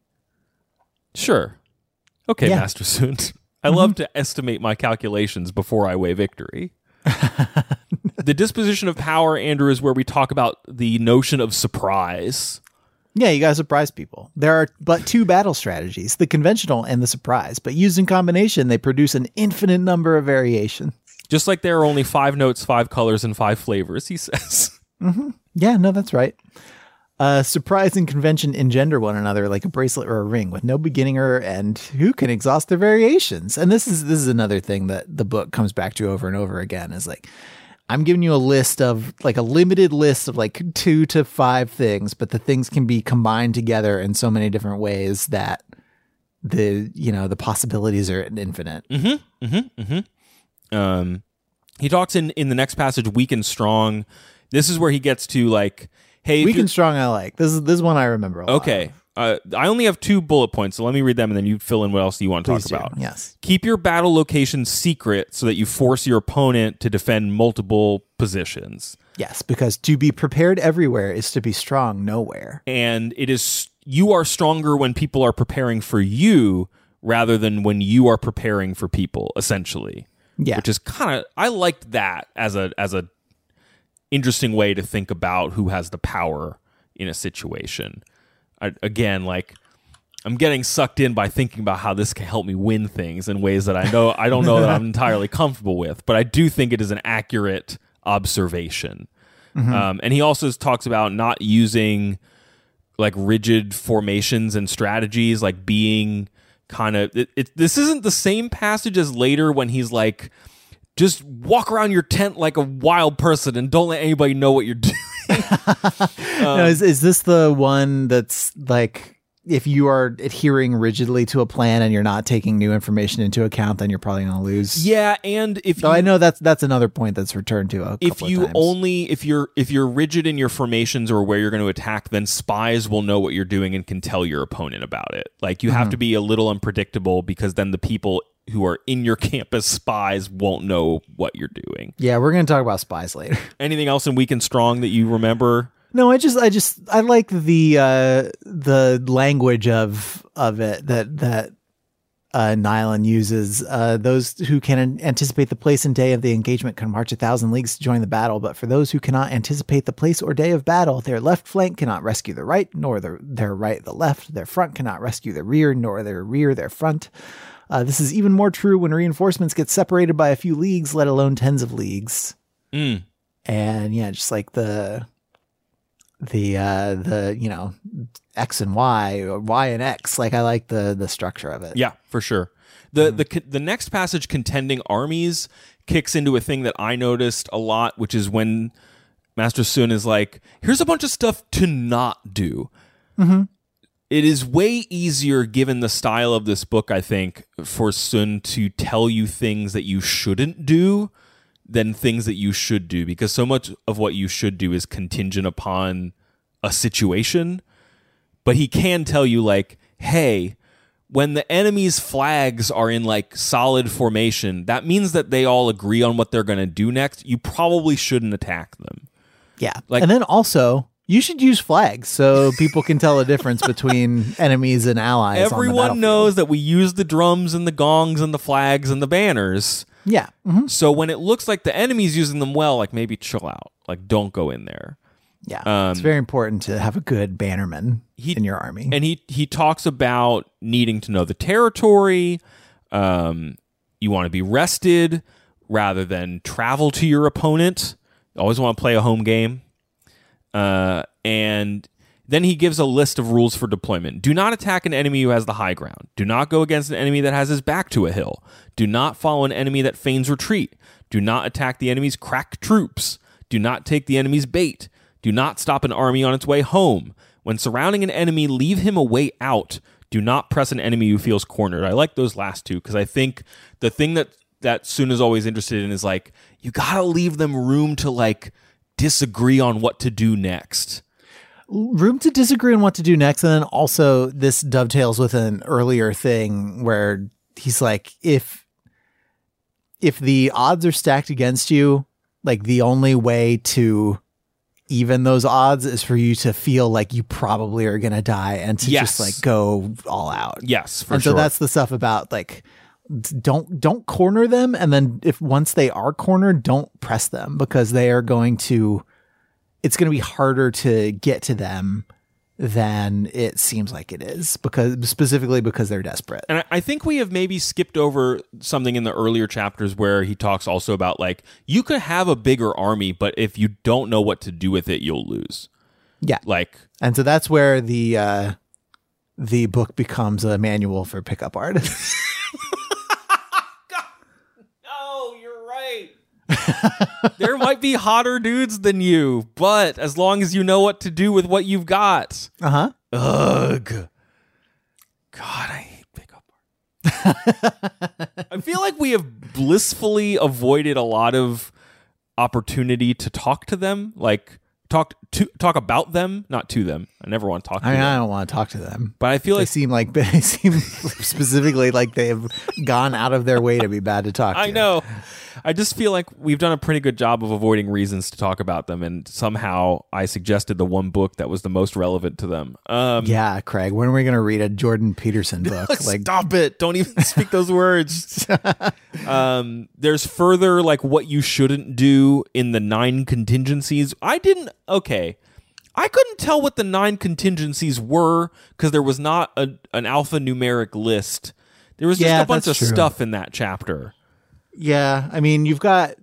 Sure. Okay, Yeah. Master Sun. [LAUGHS] I mm-hmm. love to estimate my calculations before I weigh victory. [LAUGHS] the disposition of power, Andrew, is where we talk about the notion of surprise. Yeah, you gotta surprise people. There are but two battle strategies: the conventional and the surprise. But used in combination, they produce an infinite number of variations. Just like there are only five notes, five colors, and five flavors, he [LAUGHS] says. Mm-hmm. Yeah, no, that's right. Uh, surprise and convention engender one another like a bracelet or a ring with no beginning or end. Who can exhaust their variations? And this is this is another thing that the book comes back to over and over again. Is like I'm giving you a list of like a limited list of like two to five things, but the things can be combined together in so many different ways that the you know the possibilities are infinite. Mm-hmm. Mm-hmm. Um, he talks in, in the next passage, weak and strong. This is where he gets to like, hey, Weak and strong, I like this. Is this is one I remember. A lot. okay. Uh, I only have two bullet points, so let me read them and then you fill in what else you want to Please talk do. about. Yes. Keep your battle location secret so that you force your opponent to defend multiple positions. Yes, because to be prepared everywhere is to be strong nowhere. and it is you are stronger when people are preparing for you rather than when you are preparing for people essentially Yeah. which is kind of i liked that as a as a interesting way to think about who has the power in a situation. I, again like i'm getting sucked in by thinking about how this can help me win things in ways that i know i don't know that i'm [LAUGHS] entirely comfortable with but i do think it is an accurate observation. Um, and he also talks about not using like rigid formations and strategies, like being kind of. It, it, this isn't the same passage as later when he's like, just walk around your tent like a wild person and don't let anybody know what you're [LAUGHS] doing. [LAUGHS] no, is, is this the one that's like if you are adhering rigidly to a plan and you're not taking new information into account, then you're probably going to lose. yeah, and if So you, I know that's that's another point that's returned to a if you of times. only if you're if you're rigid in your formations or where you're going to attack then spies will know what you're doing and can tell your opponent about it like you have mm-hmm. to be a little unpredictable because then the people who are in your [LAUGHS] camp as spies won't know what you're doing yeah, we're going to talk about spies later. anything else in weak and strong that you remember No, I just I just I like the uh the language of of it that that uh Nylan uses. Uh those who can anticipate the place and day of the engagement can march a thousand leagues to join the battle, but for those who cannot anticipate the place or day of battle, their left flank cannot rescue the right, nor their their right the left, their front cannot rescue the rear, nor their rear their front. Uh, this is even more true when reinforcements get separated by a few leagues, let alone tens of leagues mm. and yeah, just like the the uh the you know X and Y or Y and X. Like I like the the structure of it. yeah for sure the the the next passage contending armies kicks into a thing that i noticed a lot which is when master sun is like here's a bunch of stuff to not do it is way easier given the style of this book i think for sun to tell you things that you shouldn't do than things that you should do because so much of what you should do is contingent upon a situation but he can tell you like hey when the enemy's flags are in like solid formation that means that they all agree on what they're going to do next you probably shouldn't attack them Yeah. Like- and then also, you should use flags so people can tell the difference between [LAUGHS] enemies and allies. on the everyone knows that we use the drums and the gongs and the flags and the banners Yeah. mhm. so when it looks like the enemy's using them well like maybe chill out like don't go in there Yeah. Um, it's very important to have a good bannerman He- in your army. and he he talks about needing to know the territory. Um, you want to be rested rather than travel to your opponent. You always want to play a home game. Uh, and then he gives a list of rules for deployment. Do not attack an enemy who has the high ground. Do not go against an enemy that has his back to a hill. Do not follow an enemy that feigns retreat. Do not attack the enemy's crack troops. Do not take the enemy's bait. Do not stop an army on its way home. When surrounding an enemy, leave him a way out. Do not press an enemy who feels cornered. I like those last two because I think the thing that that Sun is always interested in is like you gotta leave them room to like disagree on what to do next. Room to disagree on what to do next. And then also, this dovetails with an earlier thing where he's like, if if the odds are stacked against you, like the only way to even those odds is for you to feel like you probably are going to die and to Yes. just like go all out. Yes, for and sure. so that's the stuff about like don't don't corner them and then if once they are cornered don't press them because they are going to it's going to be harder to get to them than it seems like it is because specifically because they're desperate. And I- think we have maybe skipped over something in the earlier chapters where he talks also about like you could have a bigger army, but if you don't know what to do with it, you'll lose. yeah. Like and so that's where the uh the book becomes a manual for pickup artists [LAUGHS] No, you're right. There might be hotter dudes than you, but as long as you know what to do with what you've got. uh-huh Ugh. God, I hate pickup art. [LAUGHS] I feel like we have blissfully avoided a lot of opportunity to talk to them, like talk to talk about them, not to them. I never want to talk to I mean, them. I don't want to talk to them. but I feel They like seem like they [LAUGHS] seem specifically like they have gone out of their way to be bad to talk [LAUGHS] to. I know. I just feel like we've done a pretty good job of avoiding reasons to talk about them, and somehow I suggested the one book that was the most relevant to them. Um, Yeah, Craig. When are we going to read a Jordan Peterson [LAUGHS] book? Like, Stop it! Don't even speak those words. um, there's further like what you shouldn't do in the nine contingencies. I didn't. Okay, I couldn't tell what the nine contingencies were because there was not a, an alphanumeric list. There was just Yeah, a bunch of true. stuff in that chapter. yeah. I mean, you've got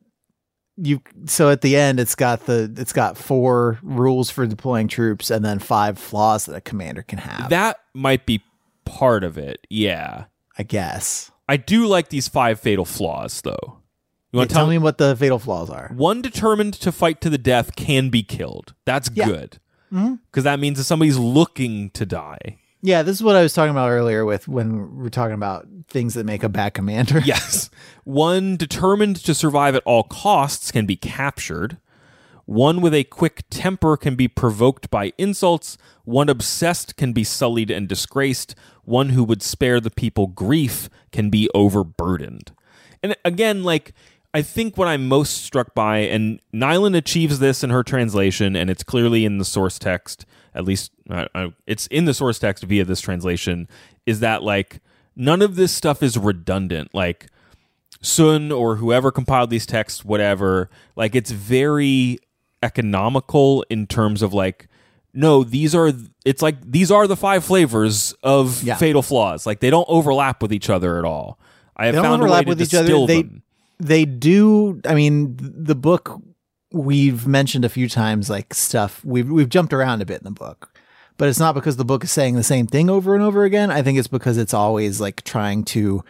you. So at the end, it's got the it's got four rules for deploying troops, and then five flaws that a commander can have. That might be part of it. Yeah. I guess. I do like these five fatal flaws, though. You Yeah, want to tell me what the fatal flaws are. One determined to fight to the death can be killed. That's Yeah. good. Mm-hmm. Because that means that somebody's looking to die. Yeah, this is what I was talking about earlier with when we're talking about things that make a bad commander. [LAUGHS] Yes. One determined to survive at all costs can be captured. One with a quick temper can be provoked by insults. One obsessed can be sullied and disgraced. One who would spare the people grief can be overburdened. And again, like, I think what I'm most struck by, and Nylan achieves this in her translation, and it's clearly in the source text, at least uh, uh, it's in the source text via this translation, is that, like, none of this stuff is redundant. Like, Sun or whoever compiled these texts, whatever, like it's very economical in terms of like, no, these are it's like these are the five flavors of Yeah. fatal flaws. Like they don't overlap with each other at all. I have They don't found a way overlap to with each other. They- them. They do i mean the book we've mentioned a few times like stuff we've we've jumped around a bit in the book but it's not because the book is saying the same thing over and over again i think it's because it's always like trying to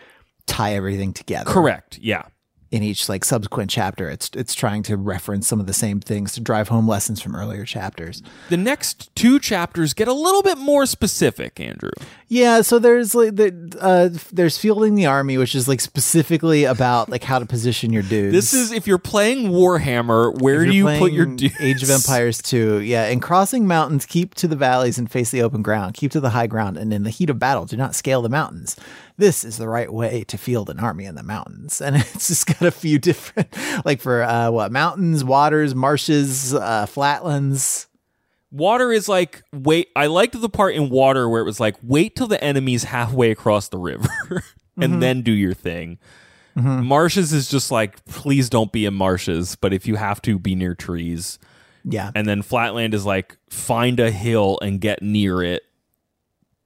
tie everything together Correct. Yeah. in each like subsequent chapter. It's it's trying to reference some of the same things to drive home lessons from earlier chapters. The next two chapters get a little bit more specific, Andrew. Yeah, so there's like the uh, there's fielding the army, which is like specifically about like how to position your dudes. This is if you're playing Warhammer, where do you're put your dudes? Age of Empires 2. Yeah, And crossing mountains, keep to the valleys and face the open ground. Keep to the high ground, and in the heat of battle, do not scale the mountains. This is the right way to field an army in the mountains. [LAUGHS] And it's just got a few different, like for uh, what mountains, waters, marshes, uh, flatlands. Water is like wait. I liked the part in water where it was like wait till the enemy's halfway across the river [LAUGHS] and Mm-hmm. then do your thing. Marshes is just like please don't be in marshes, but if you have to, be near trees. Yeah, And then flatland is like find a hill and get near it,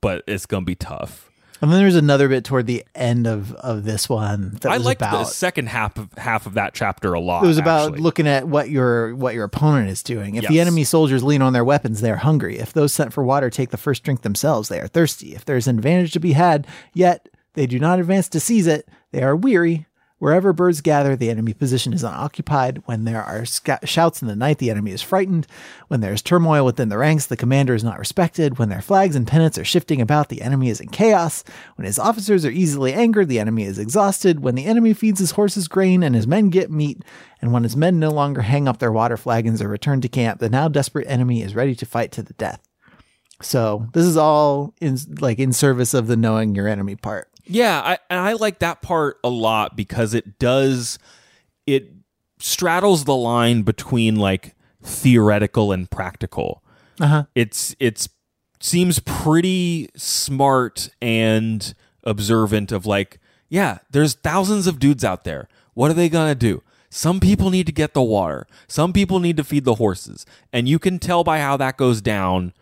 but it's gonna be tough. And then there's another bit toward the end of of this one that I liked about the second half of half of that chapter a lot. It was about actually. looking at what your what your opponent is doing. If the enemy soldiers lean on their weapons, they are hungry. If those sent for water take the first drink themselves, they are thirsty. If there is an advantage to be had, yet they do not advance to seize it, they are weary. Wherever birds gather, the enemy position is unoccupied. When there are sca- shouts in the night, the enemy is frightened. When there is turmoil within the ranks, the commander is not respected. When their flags and pennants are shifting about, the enemy is in chaos. When his officers are easily angered, the enemy is exhausted. When the enemy feeds his horses grain and his men get meat, and when his men no longer hang up their water flagons or return to camp, the now desperate enemy is ready to fight to the death. So this is all in like in service of the knowing your enemy part. Yeah, I, and I like that part a lot because it does it straddles the line between like theoretical and practical. Uh-huh. It's it's seems pretty smart and observant of like, yeah, there's thousands of dudes out there. What are they gonna do? Some people need to get the water. Some people need to feed the horses. And you can tell by how that goes down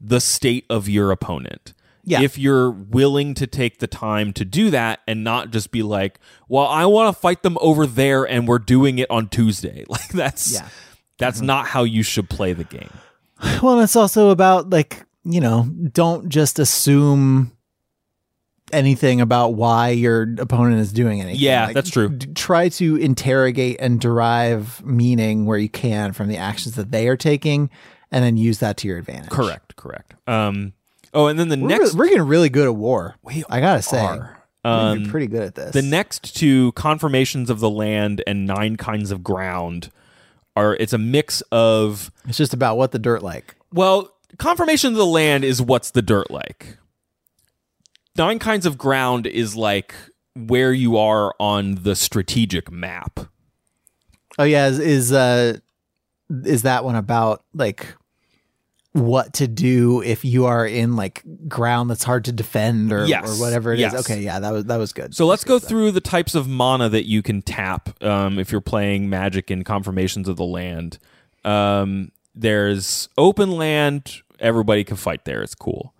the state of your opponent. Yeah. If you're willing to take the time to do that and not just be like, well, I want to fight them over there and we're doing it on Tuesday. [LAUGHS] Like that's Yeah. that's not how you should play the game. [SIGHS] Well, it's also about like, you know, don't just assume anything about why your opponent is doing anything. Yeah, Like, that's true. d- try to interrogate and derive meaning where you can from the actions that they are taking and then use that to your advantage. Correct, correct. Um oh, and then the We're, next re- we're getting really good at war. We I gotta say, are. we're Um, pretty good at this. The next two confirmations of the land and nine kinds of ground are it's a mix of it's just about what the dirt like. well, confirmation of the land is what's the dirt like. Nine kinds of ground is like where you are on the strategic map. Oh yeah, is, is uh is that one about like what to do if you are in like ground that's hard to defend or, Yes, or whatever it is? yes. Okay, yeah, that was that was good. So let's go through the types of mana that you can tap um, if you're playing Magic in Confirmations of the Land. Um, there's open land; everybody can fight there. It's cool.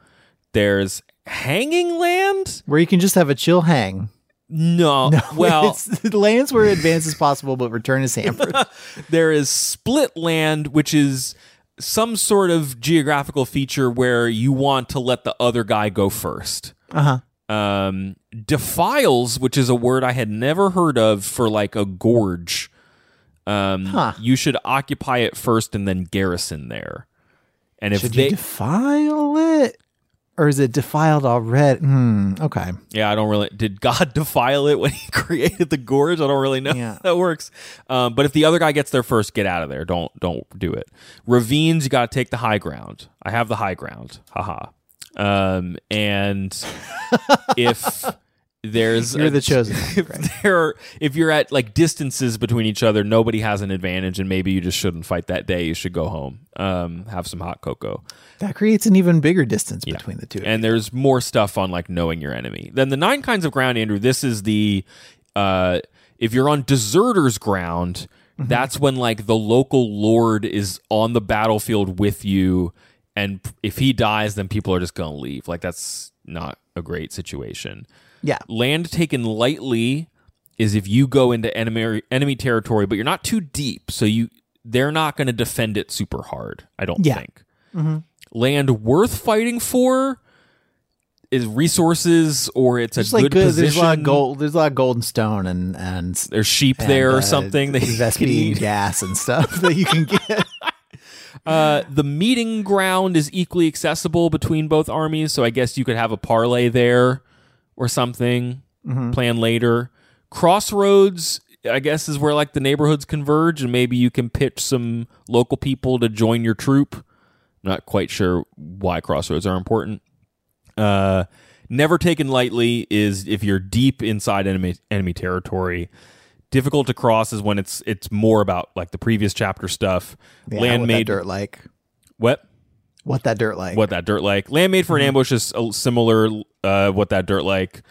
There's hanging land. where you can just have a chill hang. No, [LAUGHS] well, it's lands where advance is possible, but return is hampered. [LAUGHS] there is split land, which is some sort of geographical feature where you want to let the other guy go first. uh huh. um, defiles, which is a word I had never heard of for like a gorge. Um, Huh. You should occupy it first and then garrison there. And if Should they, defile it, or is it defiled already? Hmm. Okay. yeah, I don't really. Did God [LAUGHS] defile it when He [LAUGHS] created the gorge? I don't really know Yeah. how that works. Um, but if the other guy gets there first, get out of there. Don't don't do it. Ravines, you got to take the high ground. I have the high ground. Haha. Um, and [LAUGHS] if there's You're a- the chosen [LAUGHS] if Greg. there are, if you're at like distances between each other, nobody has an advantage, and maybe you just shouldn't fight that day. You should go home, um, have some hot cocoa, That creates an even bigger distance between the two. and there's more stuff on like knowing your enemy. Then the nine kinds of ground, Andrew. This is the uh, if you're on deserters ground, Mm-hmm. that's when like the local lord is on the battlefield with you, and if he dies, then people are just gonna leave. Like that's not a great situation. Yeah. Land taken lightly is if you go into enemy enemy territory, but you're not too deep, so you they're not going to defend it super hard. I don't Yeah. think. Land worth fighting for is resources or it's Just a like good, good, position. there's a lot of gold. There's a lot of gold and stone and and There's sheep and, there or uh, something that you gas and stuff [LAUGHS] that you can get. [LAUGHS] Uh, the meeting ground is equally accessible between both armies, so I guess you could have a parlay there or something. Plan later. Crossroads, I guess, is where like the neighborhoods converge, and maybe you can pitch some local people to join your troop. Not quite sure why crossroads are important. Uh, never taken lightly is if you're deep inside enemy enemy territory. Difficult to cross is when it's it's more about like the previous chapter stuff. Yeah, Land made dirt like. what What that dirt like. what that dirt like. Land made for an ambush is a- similar. Uh, what that dirt like.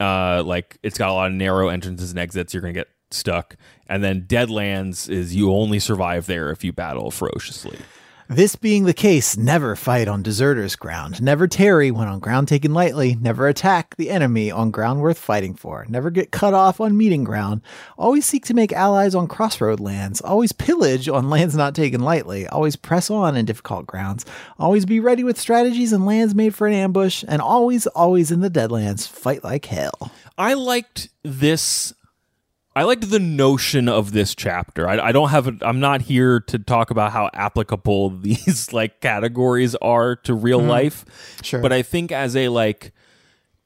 Uh, like it's got a lot of narrow entrances and exits. You're gonna get stuck. And then Deadlands is you only survive there if you battle ferociously. This being the case, never fight on deserters' ground. Never tarry when on ground taken lightly. Never attack the enemy on ground worth fighting for. Never get cut off on meeting ground. Always seek to make allies on crossroad lands. Always pillage on [LAUGHS] lands not taken lightly. Always press on in difficult grounds. Always be ready with strategies and lands made for an ambush. And always, always in the Deadlands, fight like hell. I liked this. I liked the notion of this chapter. I, I don't have. A, I'm not here to talk about how applicable [LAUGHS] these like categories are to real mm-hmm. life. Sure. But I think as a like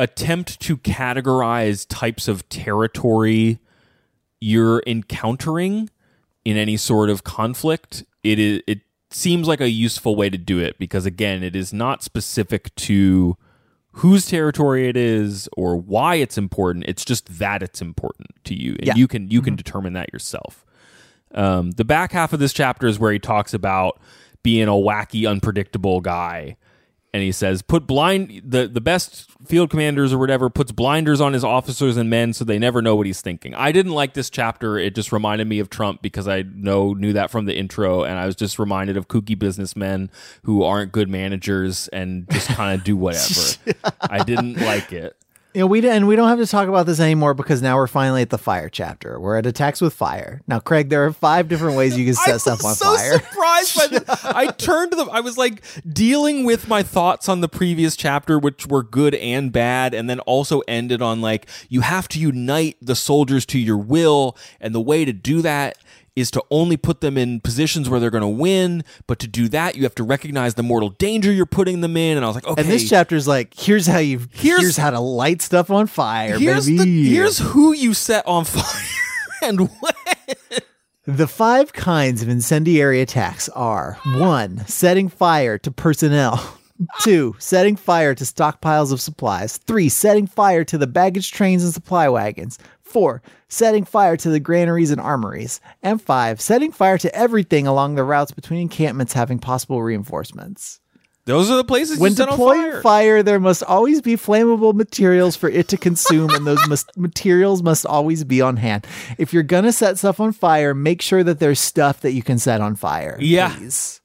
attempt to categorize types of territory you're encountering in any sort of conflict, it is it seems like a useful way to do it because again, it is not specific to whose territory it is or why it's important. It's just that it's important to you, and Yeah. you can you can determine that yourself. Um, the back half of this chapter is where he talks about being a wacky, unpredictable guy, and he says, "Put blind the the best field commanders or whatever puts blinders on his officers and men so they never know what he's thinking." I didn't like this chapter. It just reminded me of Trump because I know knew that from the intro, and I was just reminded of kooky businessmen who aren't good managers and just kind of do [LAUGHS] whatever. I didn't like it. You know, we and we don't have to talk about this anymore because now we're finally at the fire chapter. We're at attacks with fire. Now, Craig, there are five different ways you can [LAUGHS] set stuff on so fire. surprised by this. [LAUGHS] I turned to them. I was like dealing with my thoughts on the previous chapter, which were good and bad, and then also ended on like you have to unite the soldiers to your will, and the way to do that is to only put them in positions where they're going to win. But to do that, you have to recognize the mortal danger you're putting them in. And I was like, okay, And this chapter is like, here's how you Here's- here's, how to light stuff on fire, here's baby. the here's who you set on [LAUGHS] fire and when. The five kinds of incendiary attacks are one, setting fire to personnel. [LAUGHS] Two, setting fire to stockpiles of supplies. Three, setting fire to the baggage trains and supply wagons. Four, setting fire to the granaries and armories. And five, setting fire to everything along the routes between encampments having possible reinforcements. Those are the places When you set on deploying fire. fire. there must always be flammable materials for it to consume, and those must, [LAUGHS] materials must always be on hand. If you're gonna set stuff on fire, make sure that there's stuff that you can set on fire. Yeah. please.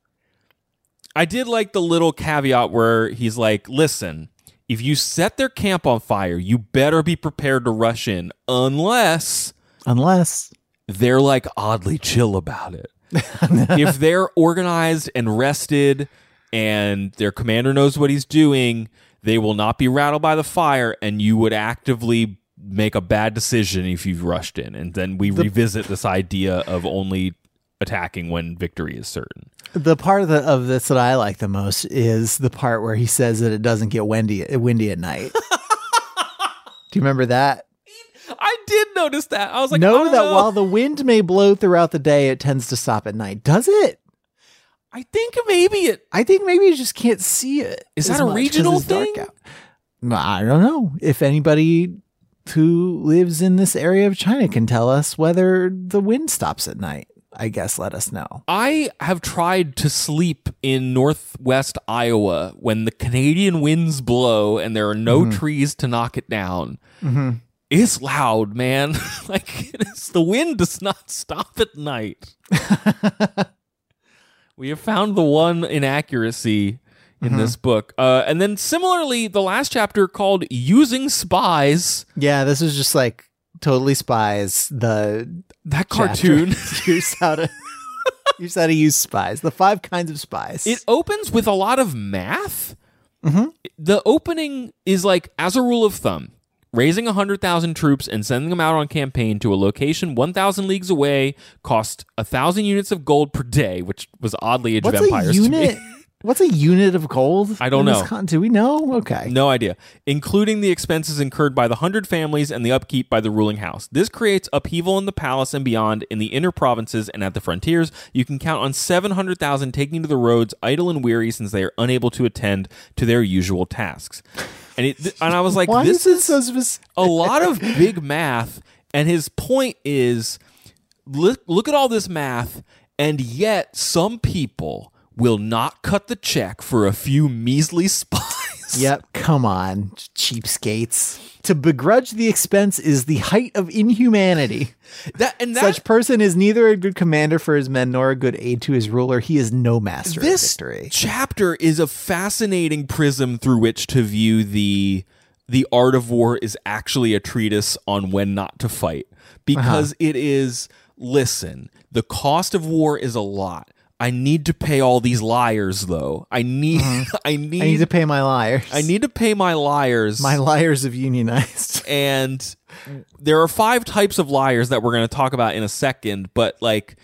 I did like the little caveat where he's like, listen, if you set their camp on fire, you better be prepared to rush in unless Unless they're like oddly chill about it. [LAUGHS] if they're organized and rested and their commander knows what he's doing, they will not be rattled by the fire and you would actively make a bad decision if you've rushed in. And then we revisit this idea of only attacking when victory is certain. The part of, the, of this that I like the most is the part where he says that it doesn't get windy windy at night. [LAUGHS] Do you remember that? I did notice that. I was like, know oh, that no. while the wind may blow throughout the day, it tends to stop at night. Does it? I think maybe it. I think maybe you just can't see it. Is that a regional thing? No, I don't know. If anybody who lives in this area of China can tell us whether the wind stops at night, I guess let us know. I have tried to sleep in northwest Iowa when the Canadian winds blow and there are no Mm-hmm. trees to knock it down. It's loud, man. [LAUGHS] like it's, the wind does not [LAUGHS] stop at night. [LAUGHS] we have found the one inaccuracy in Mm-hmm. this book. Uh, and then similarly, the last chapter called "Using Spies." Yeah, this is just like totally spies. The That cartoon. [LAUGHS] here's how to [LAUGHS] here's how to use spies. The five kinds of spies. It opens with a lot of math. Mhm. the opening is like as a rule of thumb raising 100,000 troops and sending them out on campaign to a location 1,000 leagues away cost 1,000 units of gold per day, which was oddly Age What's of Empires a to me. [LAUGHS] What's a unit of gold? I don't know. con- do we know? Okay. No idea. Including the expenses incurred by the hundred families and the upkeep by the ruling house. This creates upheaval in the palace and beyond, in the inner provinces and at the frontiers. You can count on 700,000 taking to the roads, idle and weary, since they are unable to attend to their usual tasks. And, it, and I was like, [LAUGHS] Why this is so specific? a lot of big math. And his point is look, look at all this math, and yet some people will not cut the check for a few measly spies. [LAUGHS] Yep. Come on, cheapskates. To begrudge the expense is the height of inhumanity. [LAUGHS] That and that Such person is neither a good commander for his men nor a good aid to his ruler. He is no master of this victory. chapter is a fascinating prism through which to view the the art of war is actually a treatise on when not to fight because Uh-huh. it is listen the cost of war is a lot i need to pay all these liars though i need [LAUGHS] i need Mm-hmm. I need to pay my liars. I need to pay my liars my liars have unionized. [LAUGHS] and there are five types of liars that we're going to talk about in a second but like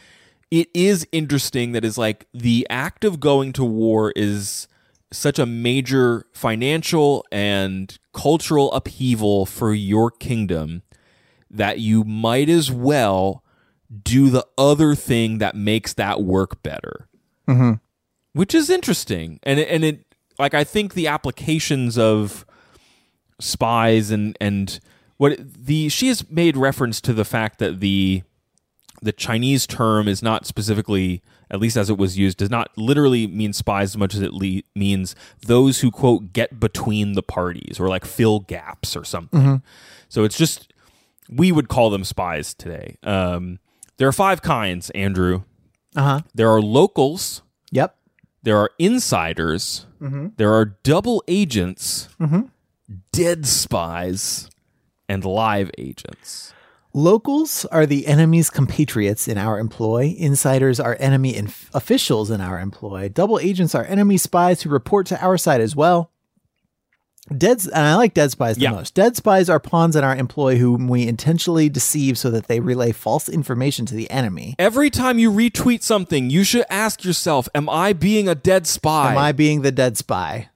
it is interesting that is like the act of going to war is such a major financial and cultural upheaval for your kingdom that you might as well do the other thing that makes that work better which is interesting and it, and it like i think the applications of spies and and what the she has made reference to the fact that the the Chinese term is not specifically, at least as it was used, does not literally mean spies as much as it le- means those who quote get between the parties or like fill gaps or something. So it's just we would call them spies today. Um, there are five kinds, Andrew. Uh huh. There are locals. Yep. There are insiders. There are double agents, dead spies, and live agents. Locals are the enemy's compatriots in our employ. Insiders are enemy inf- officials in our employ. Double agents are enemy spies who report to our side as well. Dead, and I like dead spies the Yeah. most. Dead spies are pawns in our employ whom we intentionally deceive so that they relay false information to the enemy. Every time you retweet something, you should ask yourself, Am I being a dead spy? Am I being the dead spy?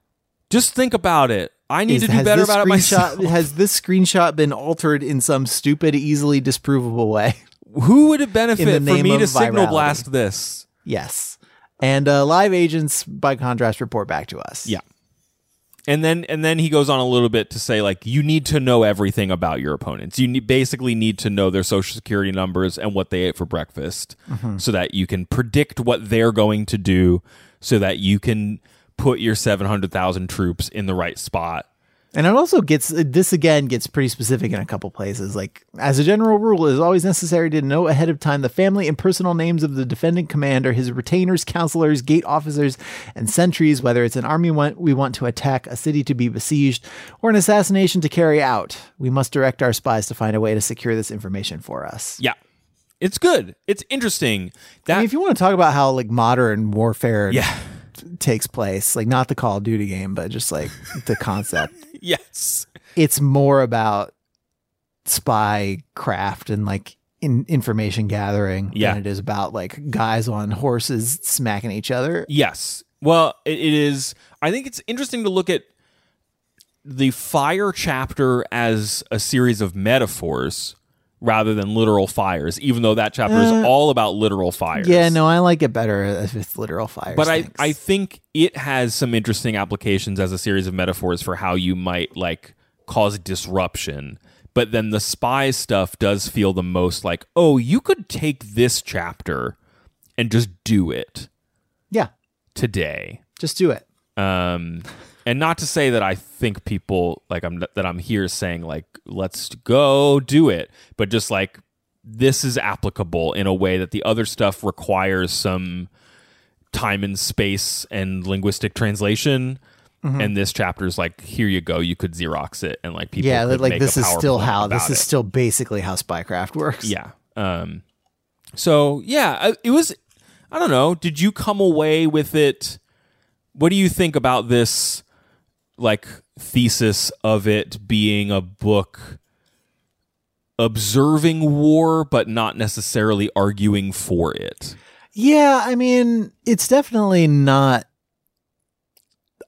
Just think about it. I need Is- to do better about it myself. [LAUGHS] [LAUGHS] Has this screenshot been altered in some stupid, easily disprovable way? Who would it In benefit for me to signal blast this? Yes. And uh, live agents, by contrast, report back to us. Yeah. And then and then he goes on a little bit to say like you need to know everything about your opponents. You need, basically need to know their social security numbers and what they ate for breakfast mm-hmm. so that you can predict what they're going to do so that you can put your 700,000 troops in the right spot. And it also gets this again gets pretty specific in a couple places. Like as a general rule, it is always necessary to know ahead of time the family and personal names of the defending commander, his retainers, counselors, gate officers, and sentries. Whether it's an army we want to attack, a city to be besieged, or an assassination to carry out, we must direct our spies to find a way to secure this information for us. Yeah. It's good. It's interesting. That I mean, if you want to talk about how like modern warfare Yeah. takes place, like not the Call of Duty game, but just like the concept. [LAUGHS] yes. it's more about spy craft and like in information gathering Yeah. than it is about like guys on horses smacking each other. Yes. Well, it, it is. I think it's interesting to look at the fire chapter as a series of metaphors rather than literal fires, even though that chapter is all about literal fires. Yeah, no, I like it better if it's literal fire. But I, I think it has some interesting applications as a series of metaphors for how you might like cause disruption. But then the spy stuff does feel the most like, oh, you could take this chapter and just do it yeah, today. just do it. um and not to say that i think people like i'm that i'm here saying like let's go do it but just like this is applicable in a way that the other stuff requires some time and space and linguistic translation and this chapter is like here you go you could xerox it and like people Yeah, like this is still how this is it. still basically how spycraft works. Yeah. Um so yeah, it was I don't know, did you come away with it what do you think about this like thesis of it being a book observing war but not necessarily arguing for it. Yeah, I mean, it's definitely not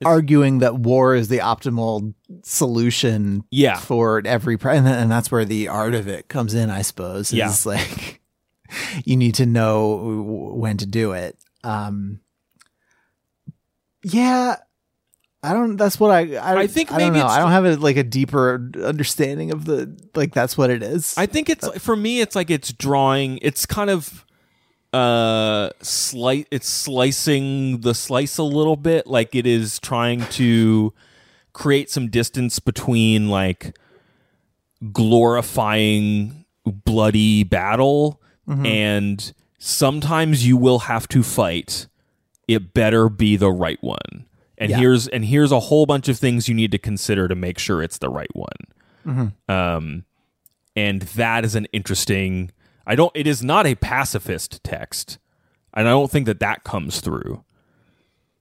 arguing that war is the optimal solution Yeah. for every and, and that's where the art of it comes in, I suppose. Yeah. Is like [LAUGHS] you need to know when to do it. Um Yeah, I don't that's what I I, I think I don't maybe know. I don't have a, like a deeper understanding of the like that's what it is. I think it's for me it's like it's drawing it's kind of uh slight it's slicing the slice a little bit like it is trying to create some distance between like glorifying bloody battle and sometimes you will have to fight it better be the right one and Yeah. here's and here's a whole bunch of things you need to consider to make sure it's the right one. Um and that is an interesting i don't it is not a pacifist text and i don't think that that comes through.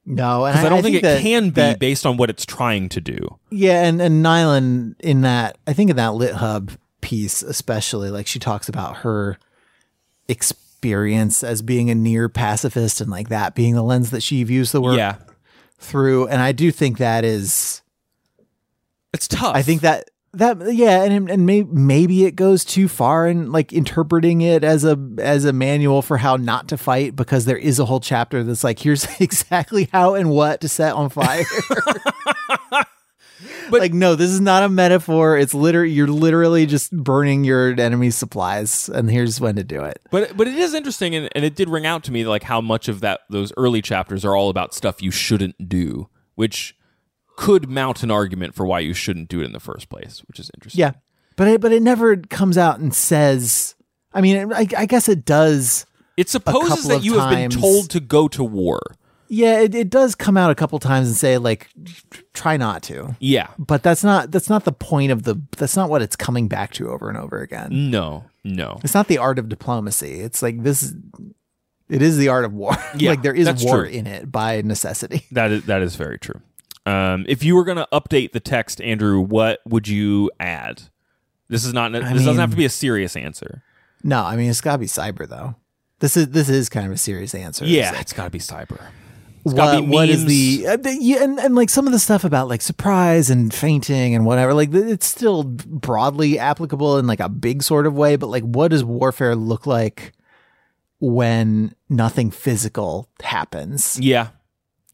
No, and because I, don't think, it that- can be that- based on what it's trying to do. Yeah, and and Nylan in that I think in that Lit Hub piece especially, like she talks about her experience as being a near pacifist and like that being the lens that she views the work yeah through. And I do think that is it's tough I think that that yeah, and and may, maybe it goes too far in like interpreting it as a as a manual for how not to fight because there is a whole chapter that's like here's [LAUGHS] exactly how and what to set on fire. [LAUGHS] [LAUGHS] But- like no, this is not a metaphor. It's literally you're literally just burning your enemy's supplies, and here's when to do it. But but it is interesting, and, and it did ring out to me like how much of that those early chapters are all about stuff you shouldn't do, which could mount an argument for why you shouldn't do it in the first place, which is interesting. Yeah, but it, but it never comes out and says. I mean, I, I guess it does. It supposes that you have been told to go to war. Yeah, it, it does come out a couple times and say like, try not to. Yeah. But that's not that's not the point of the. That's not what it's coming back to over and over again. No. No. It's not the art of diplomacy. It's like this. It is the art of war. [LAUGHS] Yeah, like there is war true. in it by necessity. [LAUGHS] That is that is very true. Um, if you were going to update the text, Andrew, what would you add? This is not. this doesn't have to be a serious answer. No, I mean it's got to be cyber though. This is this is kind of a serious answer. Yeah, It's it's got to be cyber. What, what is the uh, yeah, and, and like some of the stuff about like surprise and feinting and whatever like it's still broadly applicable in like a big sort of way but like what does warfare look like when nothing physical happens Yeah.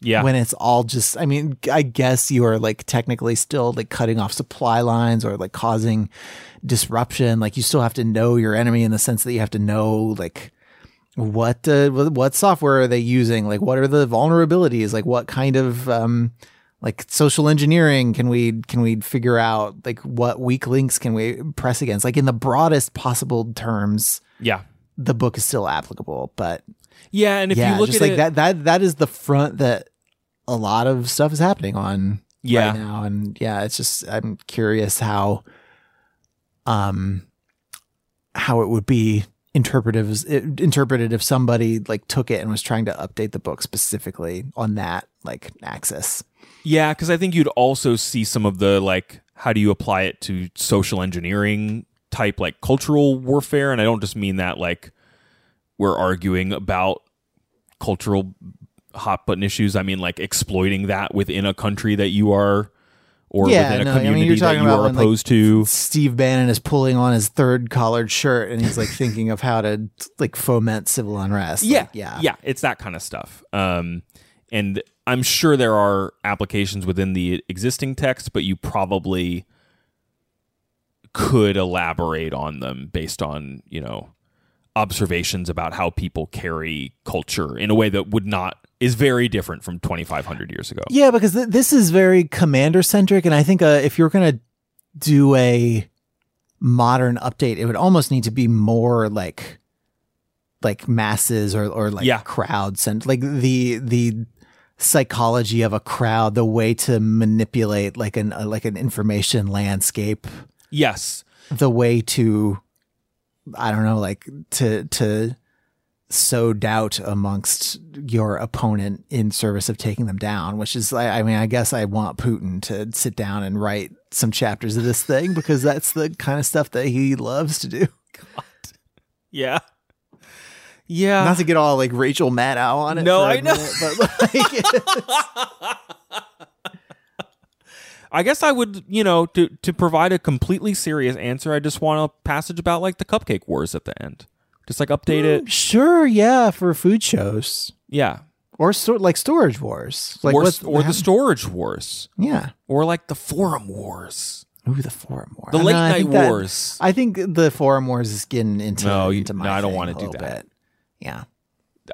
Yeah. when it's all just i mean i guess you are like technically still like cutting off supply lines or like causing disruption like you still have to know your enemy in the sense that you have to know like what uh, what software are they using like what are the vulnerabilities like what kind of um like social engineering can we can we figure out like what weak links can we press against like in the broadest possible terms yeah. the book is still applicable but Yeah. And if yeah, you look just at like it, that that that is the front that a lot of stuff is happening on Yeah. right now and yeah it's just i'm curious how um how it would be interpretive interpreted if somebody like took it and was trying to update the book specifically on that like axis Yeah, because I think you'd also see some of the like, how do you apply it to social engineering type like cultural warfare? And I don't just mean that like we're arguing about cultural hot button issues. I mean like exploiting that within a country that you are, or Yeah, within a no, I mean, you're that talking you about are when, like, opposed to. steve bannon is pulling on his third collared shirt and he's like thinking of how to like foment civil unrest Yeah, Like, yeah yeah. It's that kind of stuff. Um, and I'm sure there are applications within the existing text, but you probably could elaborate on them based on you know observations about how people carry culture in a way that would not is very different from 2500 years ago. Yeah, because th- this is very commander centric, and I think uh, if you're going to do a modern update, it would almost need to be more like like masses or or like Yeah. crowds and like the the psychology of a crowd, the way to manipulate like an uh, like an information landscape, yes. The way to I don't know, like to to sow doubt amongst your opponent in service of taking them down, which is, I I mean, I guess I want Putin to sit down and write some chapters of this thing because that's the kind of stuff that he loves to do. [LAUGHS] God. Yeah. Yeah. Not to get all like Rachel Maddow on it. No, I know. minute, but like, [LAUGHS] I guess I would, you know, to to provide a completely serious answer, I just want a passage about like the cupcake wars at the end. Just like update it. Mm, sure, yeah, for food shows Yeah. or sto- like storage wars, like or what's- or the storage wars. yeah. Or like the forum wars. Ooh, the forum wars. The I late know, I night that- wars. I think the forum wars is getting into No, you- into my no, I don't wanna do that. bit. Yeah.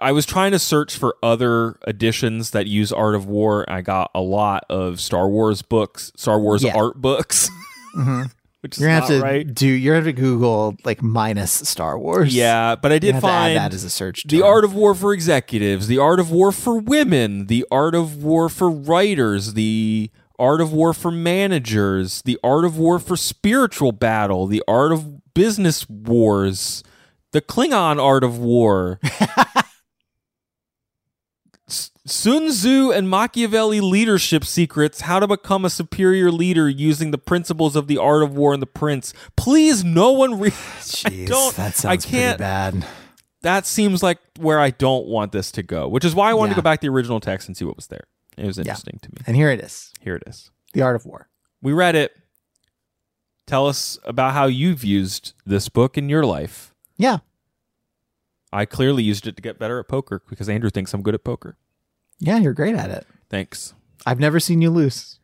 I was trying to search for other editions that use Art of War. I got a lot of Star Wars books, Star Wars Yeah. art books, [LAUGHS] [LAUGHS] mm-hmm. which is You're gonna have to right. do. You're gonna have to Google like minus Star Wars. Yeah, but I did find that as a search. the art of war for executives, the art of war for women, the art of war for writers, the art of war for managers, the art of war for spiritual battle, the art of business wars, the Klingon art of war. [LAUGHS] Sun Tzu and Machiavelli leadership secrets, how to become a superior leader using the principles of the art of war and the prince. Please, no one read. [LAUGHS] I Jeez, don't. that I sounds can't pretty bad. that seems like where I don't want this to go, which is why I wanted to go back to the original text and see what was there. It was interesting to me. And here it is: Here it is. the art of war. We read it. Tell us about how you've used this book in your life. Yeah. I clearly used it to get better at poker because Andrew thinks I'm good at poker. Yeah, you're great at it. Thanks. I've never seen you lose.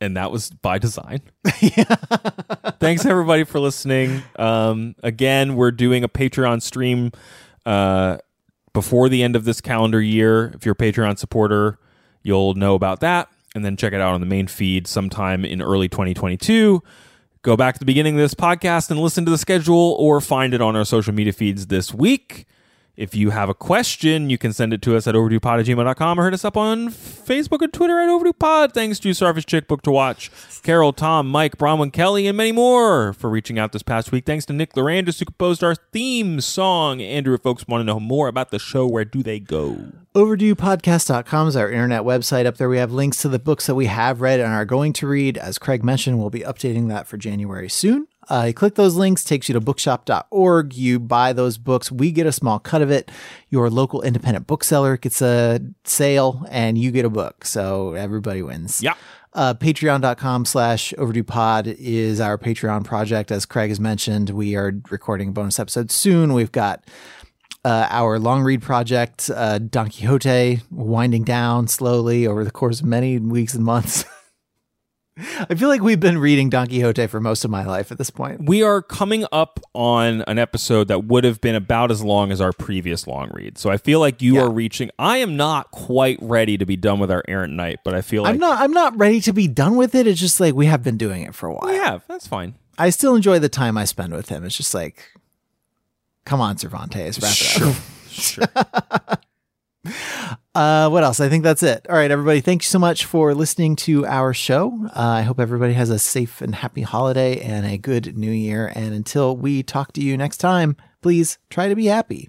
And that was by design. [LAUGHS] Thanks everybody for listening. Um, again, we're doing a Patreon stream uh, before the end of this calendar year. If you're a Patreon supporter, you'll know about that, and then check it out on the main feed sometime in early 2022. Go back to the beginning of this podcast and listen to the schedule, or find it on our social media feeds this week. If you have a question, you can send it to us at overduepod at gmail.com or hit us up on Facebook and Twitter at overduepod. Thanks to Starfish Chick Book to Watch, Carol, Tom, Mike, Bronwyn, Kelly, and many more for reaching out this past week. Thanks to Nick Lerangis who composed our theme song. Andrew, if folks want to know more about the show, where do they go? OverduePodcast.com is our internet website. Up there, we have links to the books that we have read and are going to read. As Craig mentioned, we'll be updating that for January soon. Uh, you click those links, takes you to bookshop.org. You buy those books. We get a small cut of it. Your local independent bookseller gets a sale and you get a book. So everybody wins. Yeah. Uh, Patreon.com slash overdue pod is our Patreon project. As Craig has mentioned, we are recording a bonus episode soon. We've got uh, our long read project, uh, Don Quixote, winding down slowly over the course of many weeks and months. [LAUGHS] I feel like we've been reading Don Quixote for most of my life at this point. We are coming up on an episode that would have been about as long as our previous long read. So I feel like you Yeah. are reaching. I am not quite ready to be done with our errant knight, but I feel like I'm not. I'm not ready to be done with it. It's just like we have been doing it for a while. we have. That's fine. I still enjoy the time I spend with him. It's just like, come on, Cervantes, wrap it up. Sure. [LAUGHS] Uh, what else? I think that's it. All right, everybody. Thank you so much for listening to our show. Uh, I hope everybody has a safe and happy holiday and a good new year. And until we talk to you next time, please try to be happy.